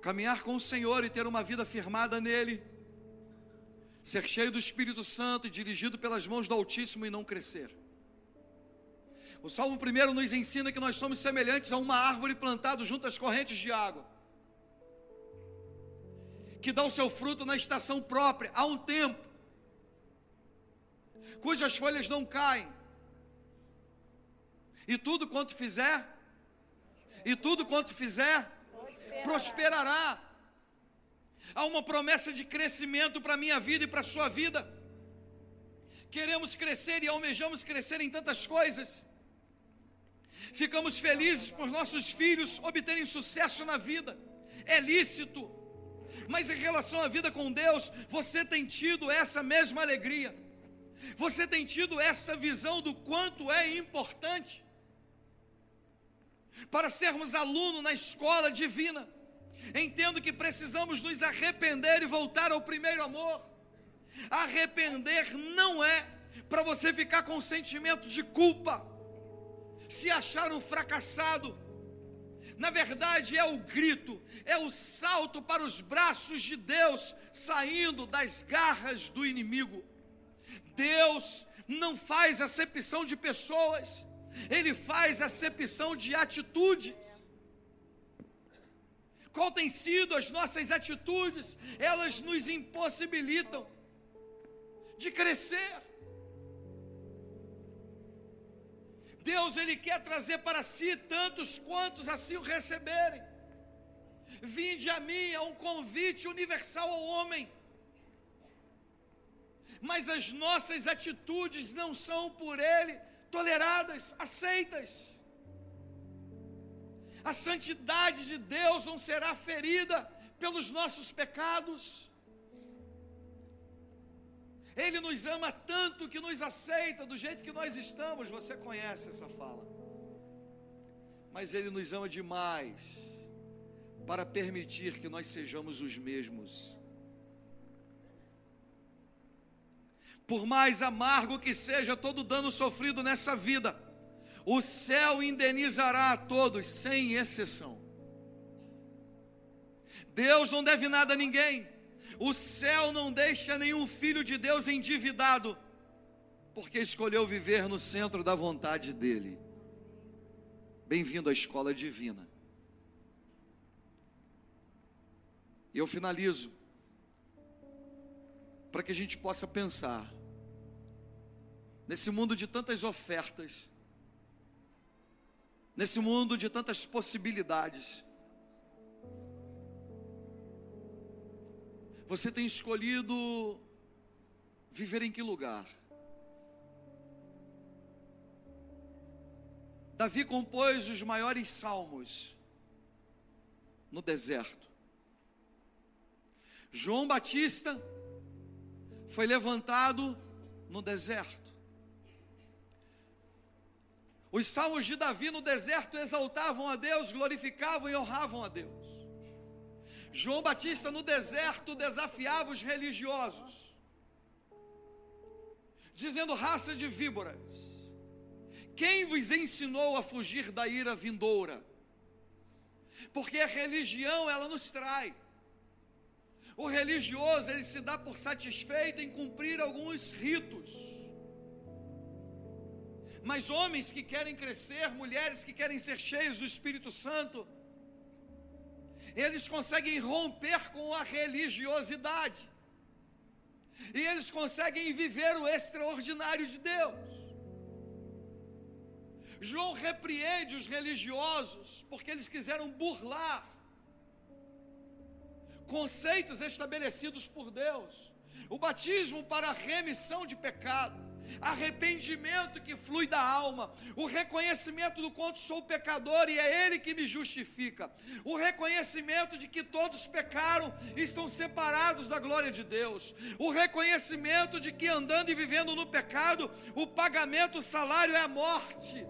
caminhar com o Senhor e ter uma vida firmada nele, ser cheio do Espírito Santo e dirigido pelas mãos do Altíssimo e não crescer. O Salmo 1 nos ensina que nós somos semelhantes a uma árvore plantada junto às correntes de água, que dá o seu fruto na estação própria, há um tempo, cujas folhas não caem, e tudo quanto fizer, e tudo quanto fizer, prosperará. Há uma promessa de crescimento para a minha vida e para a sua vida. Queremos crescer e almejamos crescer em tantas coisas. Ficamos felizes por nossos filhos obterem sucesso na vida, é lícito, mas em relação à vida com Deus, você tem tido essa mesma alegria, você tem tido essa visão do quanto é importante para sermos aluno na escola divina. Entendo que precisamos nos arrepender e voltar ao primeiro amor. Arrepender não é para você ficar com sentimento de culpa se acharam fracassado. Na verdade, é o grito, é o salto para os braços de Deus, saindo das garras do inimigo. Deus não faz acepção de pessoas, Ele faz acepção de atitudes. Qual tem sido as nossas atitudes? Elas nos impossibilitam de crescer. Deus ele quer trazer para si tantos quantos assim o receberem. Vinde a mim é um convite universal ao homem. Mas as nossas atitudes não são por ele toleradas, aceitas. A santidade de Deus não será ferida pelos nossos pecados. Ele nos ama tanto que nos aceita do jeito que nós estamos. Você conhece essa fala. Mas Ele nos ama demais para permitir que nós sejamos os mesmos. Por mais amargo que seja todo dano sofrido nessa vida, o céu indenizará a todos, sem exceção. Deus não deve nada a ninguém. O céu não deixa nenhum filho de Deus endividado, porque escolheu viver no centro da vontade dele. Bem-vindo à escola divina. E eu finalizo para que a gente possa pensar nesse mundo de tantas ofertas, nesse mundo de tantas possibilidades. Você tem escolhido viver em que lugar? Davi compôs os maiores salmos no deserto. João Batista foi levantado no deserto. Os salmos de Davi no deserto exaltavam a Deus, glorificavam e honravam a Deus. João Batista no deserto desafiava os religiosos, dizendo: raça de víboras, quem vos ensinou a fugir da ira vindoura? Porque a religião ela nos trai. O religioso ele se dá por satisfeito em cumprir alguns ritos. Mas homens que querem crescer, mulheres que querem ser cheios do Espírito Santo, eles conseguem romper com a religiosidade. E eles conseguem viver o extraordinário de Deus. João repreende os religiosos porque eles quiseram burlar conceitos estabelecidos por Deus. O batismo para a remissão de pecado arrependimento que flui da alma, o reconhecimento do quanto sou pecador e é Ele que me justifica, o reconhecimento de que todos pecaram e estão separados da glória de Deus, o reconhecimento de que andando e vivendo no pecado, o pagamento, o salário é a morte.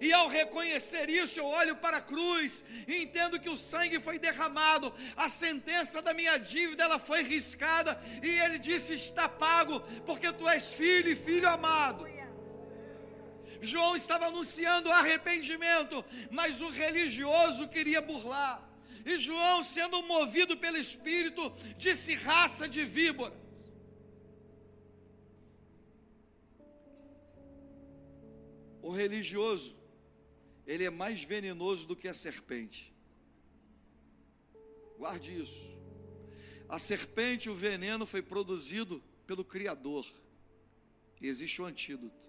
E ao reconhecer isso, eu olho para a cruz e entendo que o sangue foi derramado, a sentença da minha dívida ela foi riscada e ele disse: "Está pago, porque tu és filho e filho amado". João estava anunciando arrependimento, mas o religioso queria burlar. E João, sendo movido pelo Espírito, disse raça de víboras. O religioso ele é mais venenoso do que a serpente. Guarde isso. A serpente, o veneno foi produzido pelo Criador. E existe o um antídoto.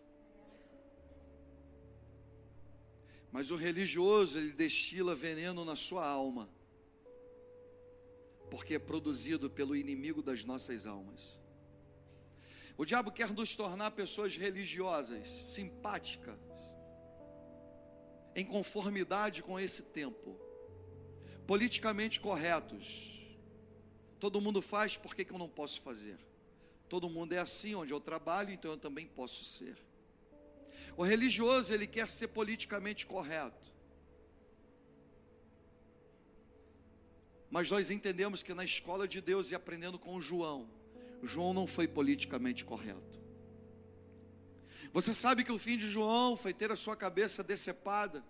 Mas o religioso, ele destila veneno na sua alma. Porque é produzido pelo inimigo das nossas almas. O diabo quer nos tornar pessoas religiosas, simpáticas, em conformidade com esse tempo, politicamente corretos. Todo mundo faz, por que, que eu não posso fazer? Todo mundo é assim onde eu trabalho, então eu também posso ser. O religioso, ele quer ser politicamente correto. Mas nós entendemos que na escola de Deus e aprendendo com João, João não foi politicamente correto. Você sabe que o fim de João foi ter a sua cabeça decepada.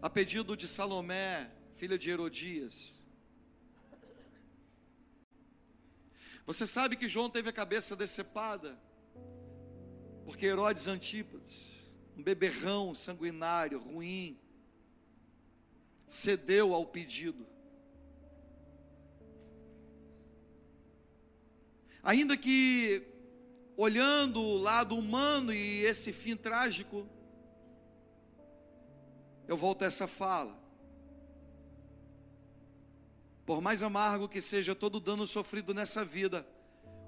A pedido de Salomé, filha de Herodias. Você sabe que João teve a cabeça decepada, porque Herodes Antípodes, um beberrão sanguinário, ruim, cedeu ao pedido. Ainda que olhando o lado humano e esse fim trágico, eu volto a essa fala. Por mais amargo que seja todo dano sofrido nessa vida,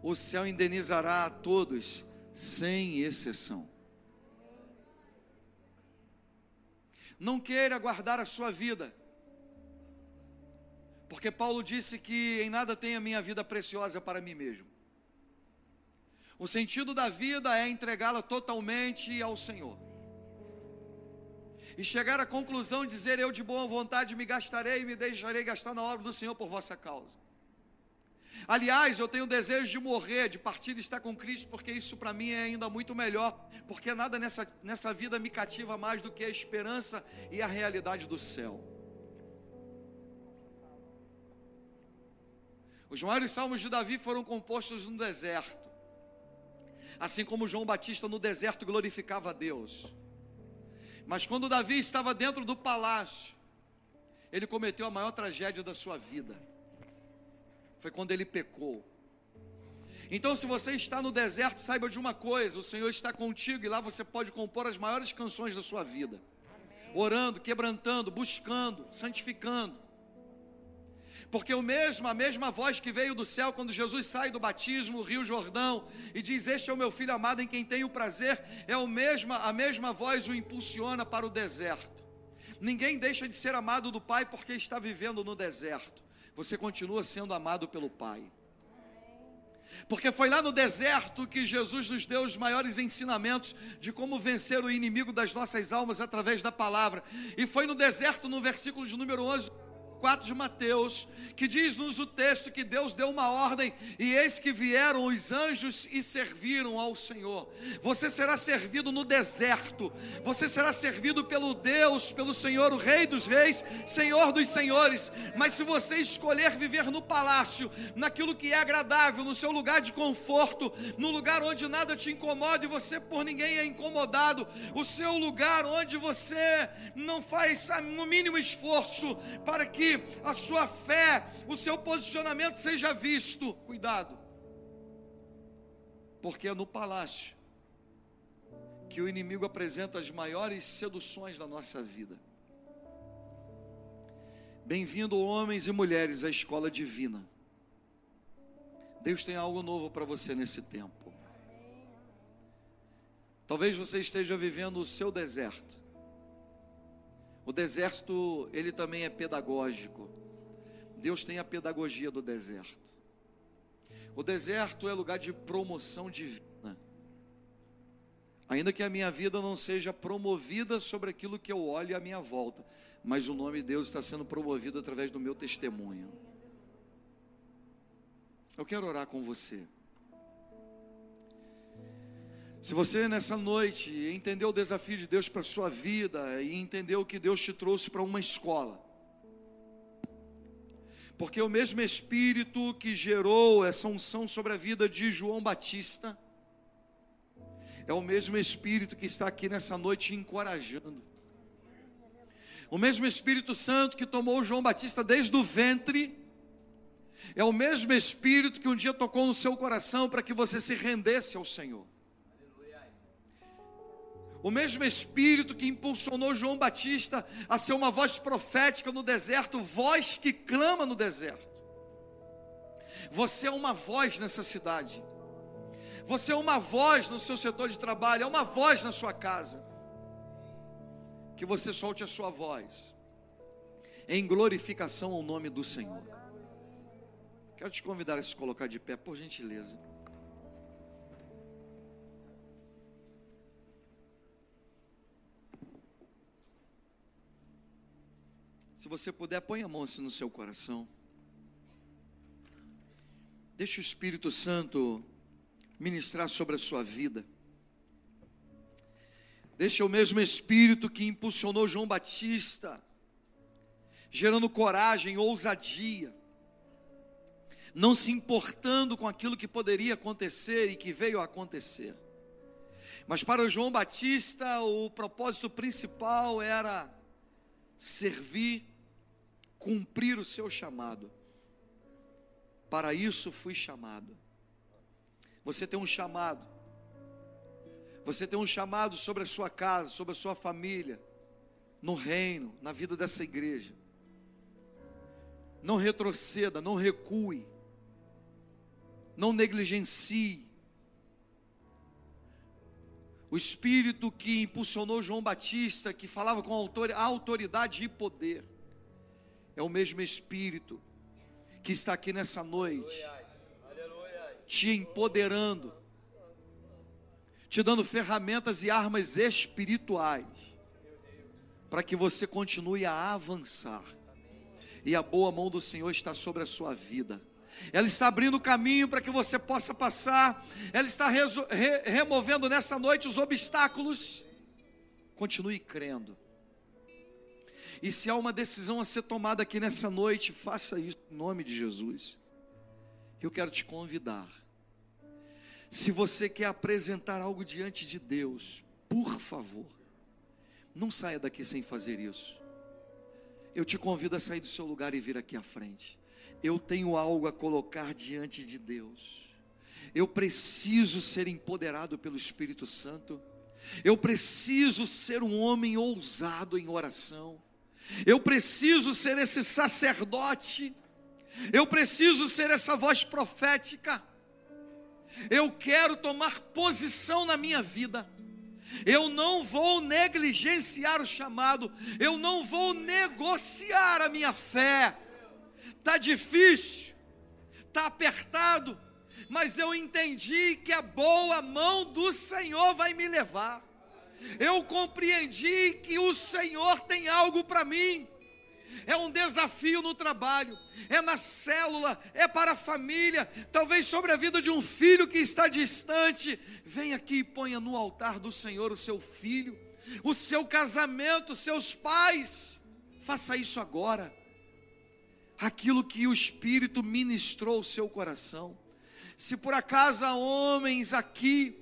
o céu indenizará a todos, sem exceção. Não queira guardar a sua vida, porque Paulo disse que em nada tem a minha vida preciosa para mim mesmo. O sentido da vida é entregá-la totalmente ao Senhor. E chegar à conclusão de dizer: Eu de boa vontade me gastarei e me deixarei gastar na obra do Senhor por vossa causa. Aliás, eu tenho desejo de morrer, de partir e estar com Cristo, porque isso para mim é ainda muito melhor, porque nada nessa, nessa vida me cativa mais do que a esperança e a realidade do céu. Os maiores salmos de Davi foram compostos no deserto assim como João Batista no deserto glorificava a Deus. Mas quando Davi estava dentro do palácio, ele cometeu a maior tragédia da sua vida. Foi quando ele pecou. Então, se você está no deserto, saiba de uma coisa: o Senhor está contigo e lá você pode compor as maiores canções da sua vida, orando, quebrantando, buscando, santificando. Porque o mesmo, a mesma voz que veio do céu quando Jesus sai do batismo, Rio Jordão, e diz: Este é o meu filho amado em quem tenho prazer, é o mesma, a mesma voz o impulsiona para o deserto. Ninguém deixa de ser amado do Pai porque está vivendo no deserto. Você continua sendo amado pelo Pai. Porque foi lá no deserto que Jesus nos deu os maiores ensinamentos de como vencer o inimigo das nossas almas através da palavra. E foi no deserto, no versículo de número 11 4 de Mateus, que diz-nos o texto que Deus deu uma ordem, e eis que vieram os anjos e serviram ao Senhor. Você será servido no deserto, você será servido pelo Deus, pelo Senhor, o Rei dos Reis, Senhor dos Senhores. Mas se você escolher viver no palácio, naquilo que é agradável, no seu lugar de conforto, no lugar onde nada te incomoda e você por ninguém é incomodado, o seu lugar onde você não faz no mínimo esforço para que a sua fé, o seu posicionamento seja visto. Cuidado, porque é no palácio que o inimigo apresenta as maiores seduções da nossa vida. Bem-vindo, homens e mulheres, à escola divina. Deus tem algo novo para você nesse tempo. Talvez você esteja vivendo o seu deserto. O deserto, ele também é pedagógico. Deus tem a pedagogia do deserto. O deserto é lugar de promoção divina. Ainda que a minha vida não seja promovida sobre aquilo que eu olho à minha volta, mas o nome de Deus está sendo promovido através do meu testemunho. Eu quero orar com você. Se você nessa noite entendeu o desafio de Deus para a sua vida e entendeu que Deus te trouxe para uma escola, porque o mesmo Espírito que gerou essa unção sobre a vida de João Batista, é o mesmo Espírito que está aqui nessa noite encorajando. O mesmo Espírito Santo que tomou João Batista desde o ventre, é o mesmo Espírito que um dia tocou no seu coração para que você se rendesse ao Senhor. O mesmo Espírito que impulsionou João Batista a ser uma voz profética no deserto, voz que clama no deserto. Você é uma voz nessa cidade. Você é uma voz no seu setor de trabalho, é uma voz na sua casa. Que você solte a sua voz em glorificação ao nome do Senhor. Quero te convidar a se colocar de pé, por gentileza. Se você puder, põe a mão assim no seu coração. Deixe o Espírito Santo ministrar sobre a sua vida. Deixe o mesmo Espírito que impulsionou João Batista, gerando coragem, ousadia, não se importando com aquilo que poderia acontecer e que veio a acontecer. Mas para João Batista, o propósito principal era servir cumprir o seu chamado. Para isso fui chamado. Você tem um chamado. Você tem um chamado sobre a sua casa, sobre a sua família, no reino, na vida dessa igreja. Não retroceda, não recue. Não negligencie. O espírito que impulsionou João Batista, que falava com autoridade e poder é o mesmo Espírito que está aqui nessa noite, te empoderando, te dando ferramentas e armas espirituais, para que você continue a avançar, e a boa mão do Senhor está sobre a sua vida. Ela está abrindo o caminho para que você possa passar. Ela está re removendo nessa noite os obstáculos. Continue crendo. E se há uma decisão a ser tomada aqui nessa noite, faça isso em nome de Jesus. Eu quero te convidar. Se você quer apresentar algo diante de Deus, por favor, não saia daqui sem fazer isso. eu te convido a sair do seu lugar e vir aqui à frente. Eu tenho algo a colocar diante de Deus. Eu preciso ser empoderado pelo Espírito Santo. Eu preciso ser um homem ousado em oração. Eu preciso ser esse sacerdote. Eu preciso ser essa voz profética. Eu quero tomar posição na minha vida. Eu não vou negligenciar o chamado. Eu não vou negociar a minha fé. Tá difícil. Tá apertado mas eu entendi que a boa mão do Senhor vai me levar. Eu compreendi que o Senhor tem algo para mim. É um desafio no trabalho, é na célula, é para a família, talvez sobre a vida de um filho que está distante. Venha aqui e ponha no altar do Senhor o seu filho, o seu casamento, seus pais. Faça isso agora. Aquilo que o Espírito ministrou ao seu coração. Se por acaso há homens aqui,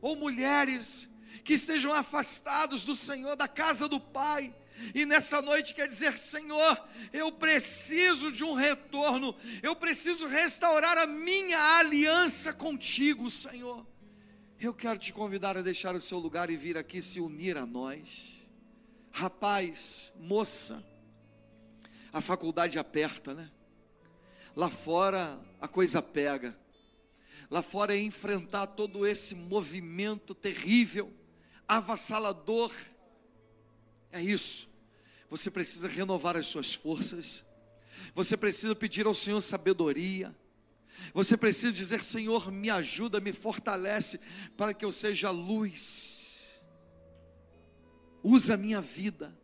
ou mulheres, que estejam afastados do Senhor, da casa do Pai, e nessa noite quer dizer: Senhor, eu preciso de um retorno, eu preciso restaurar a minha aliança contigo, Senhor. Eu quero te convidar a deixar o seu lugar e vir aqui se unir a nós. Rapaz, moça, a faculdade aperta, né? Lá fora a coisa pega. Lá fora é enfrentar todo esse movimento terrível, avassalador. É isso. Você precisa renovar as suas forças. Você precisa pedir ao Senhor sabedoria. Você precisa dizer: Senhor, me ajuda, me fortalece, para que eu seja luz. Usa a minha vida,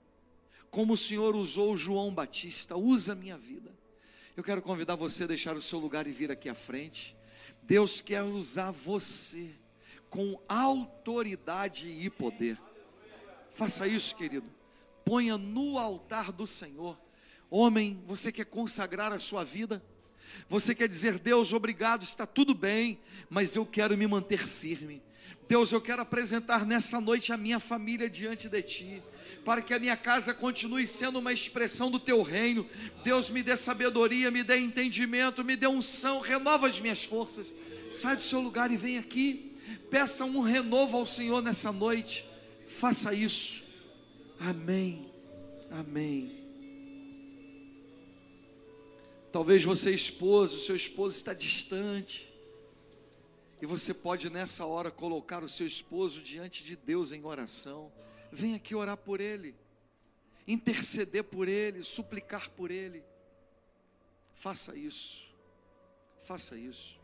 como o Senhor usou João Batista. Usa a minha vida. Eu quero convidar você a deixar o seu lugar e vir aqui à frente. Deus quer usar você com autoridade e poder. Faça isso, querido. Ponha no altar do Senhor. Homem, você quer consagrar a sua vida? Você quer dizer, Deus, obrigado, está tudo bem, mas eu quero me manter firme. Deus, eu quero apresentar nessa noite a minha família diante de Ti, para que a minha casa continue sendo uma expressão do Teu reino. Deus, me dê sabedoria, me dê entendimento, me dê unção, renova as minhas forças. Sai do seu lugar e vem aqui, peça um renovo ao Senhor nessa noite. Faça isso. Amém. Amém. Talvez você, esposo, seu esposo está distante e você pode nessa hora colocar o seu esposo diante de Deus em oração. Vem aqui orar por ele, interceder por ele, suplicar por ele. Faça isso. Faça isso.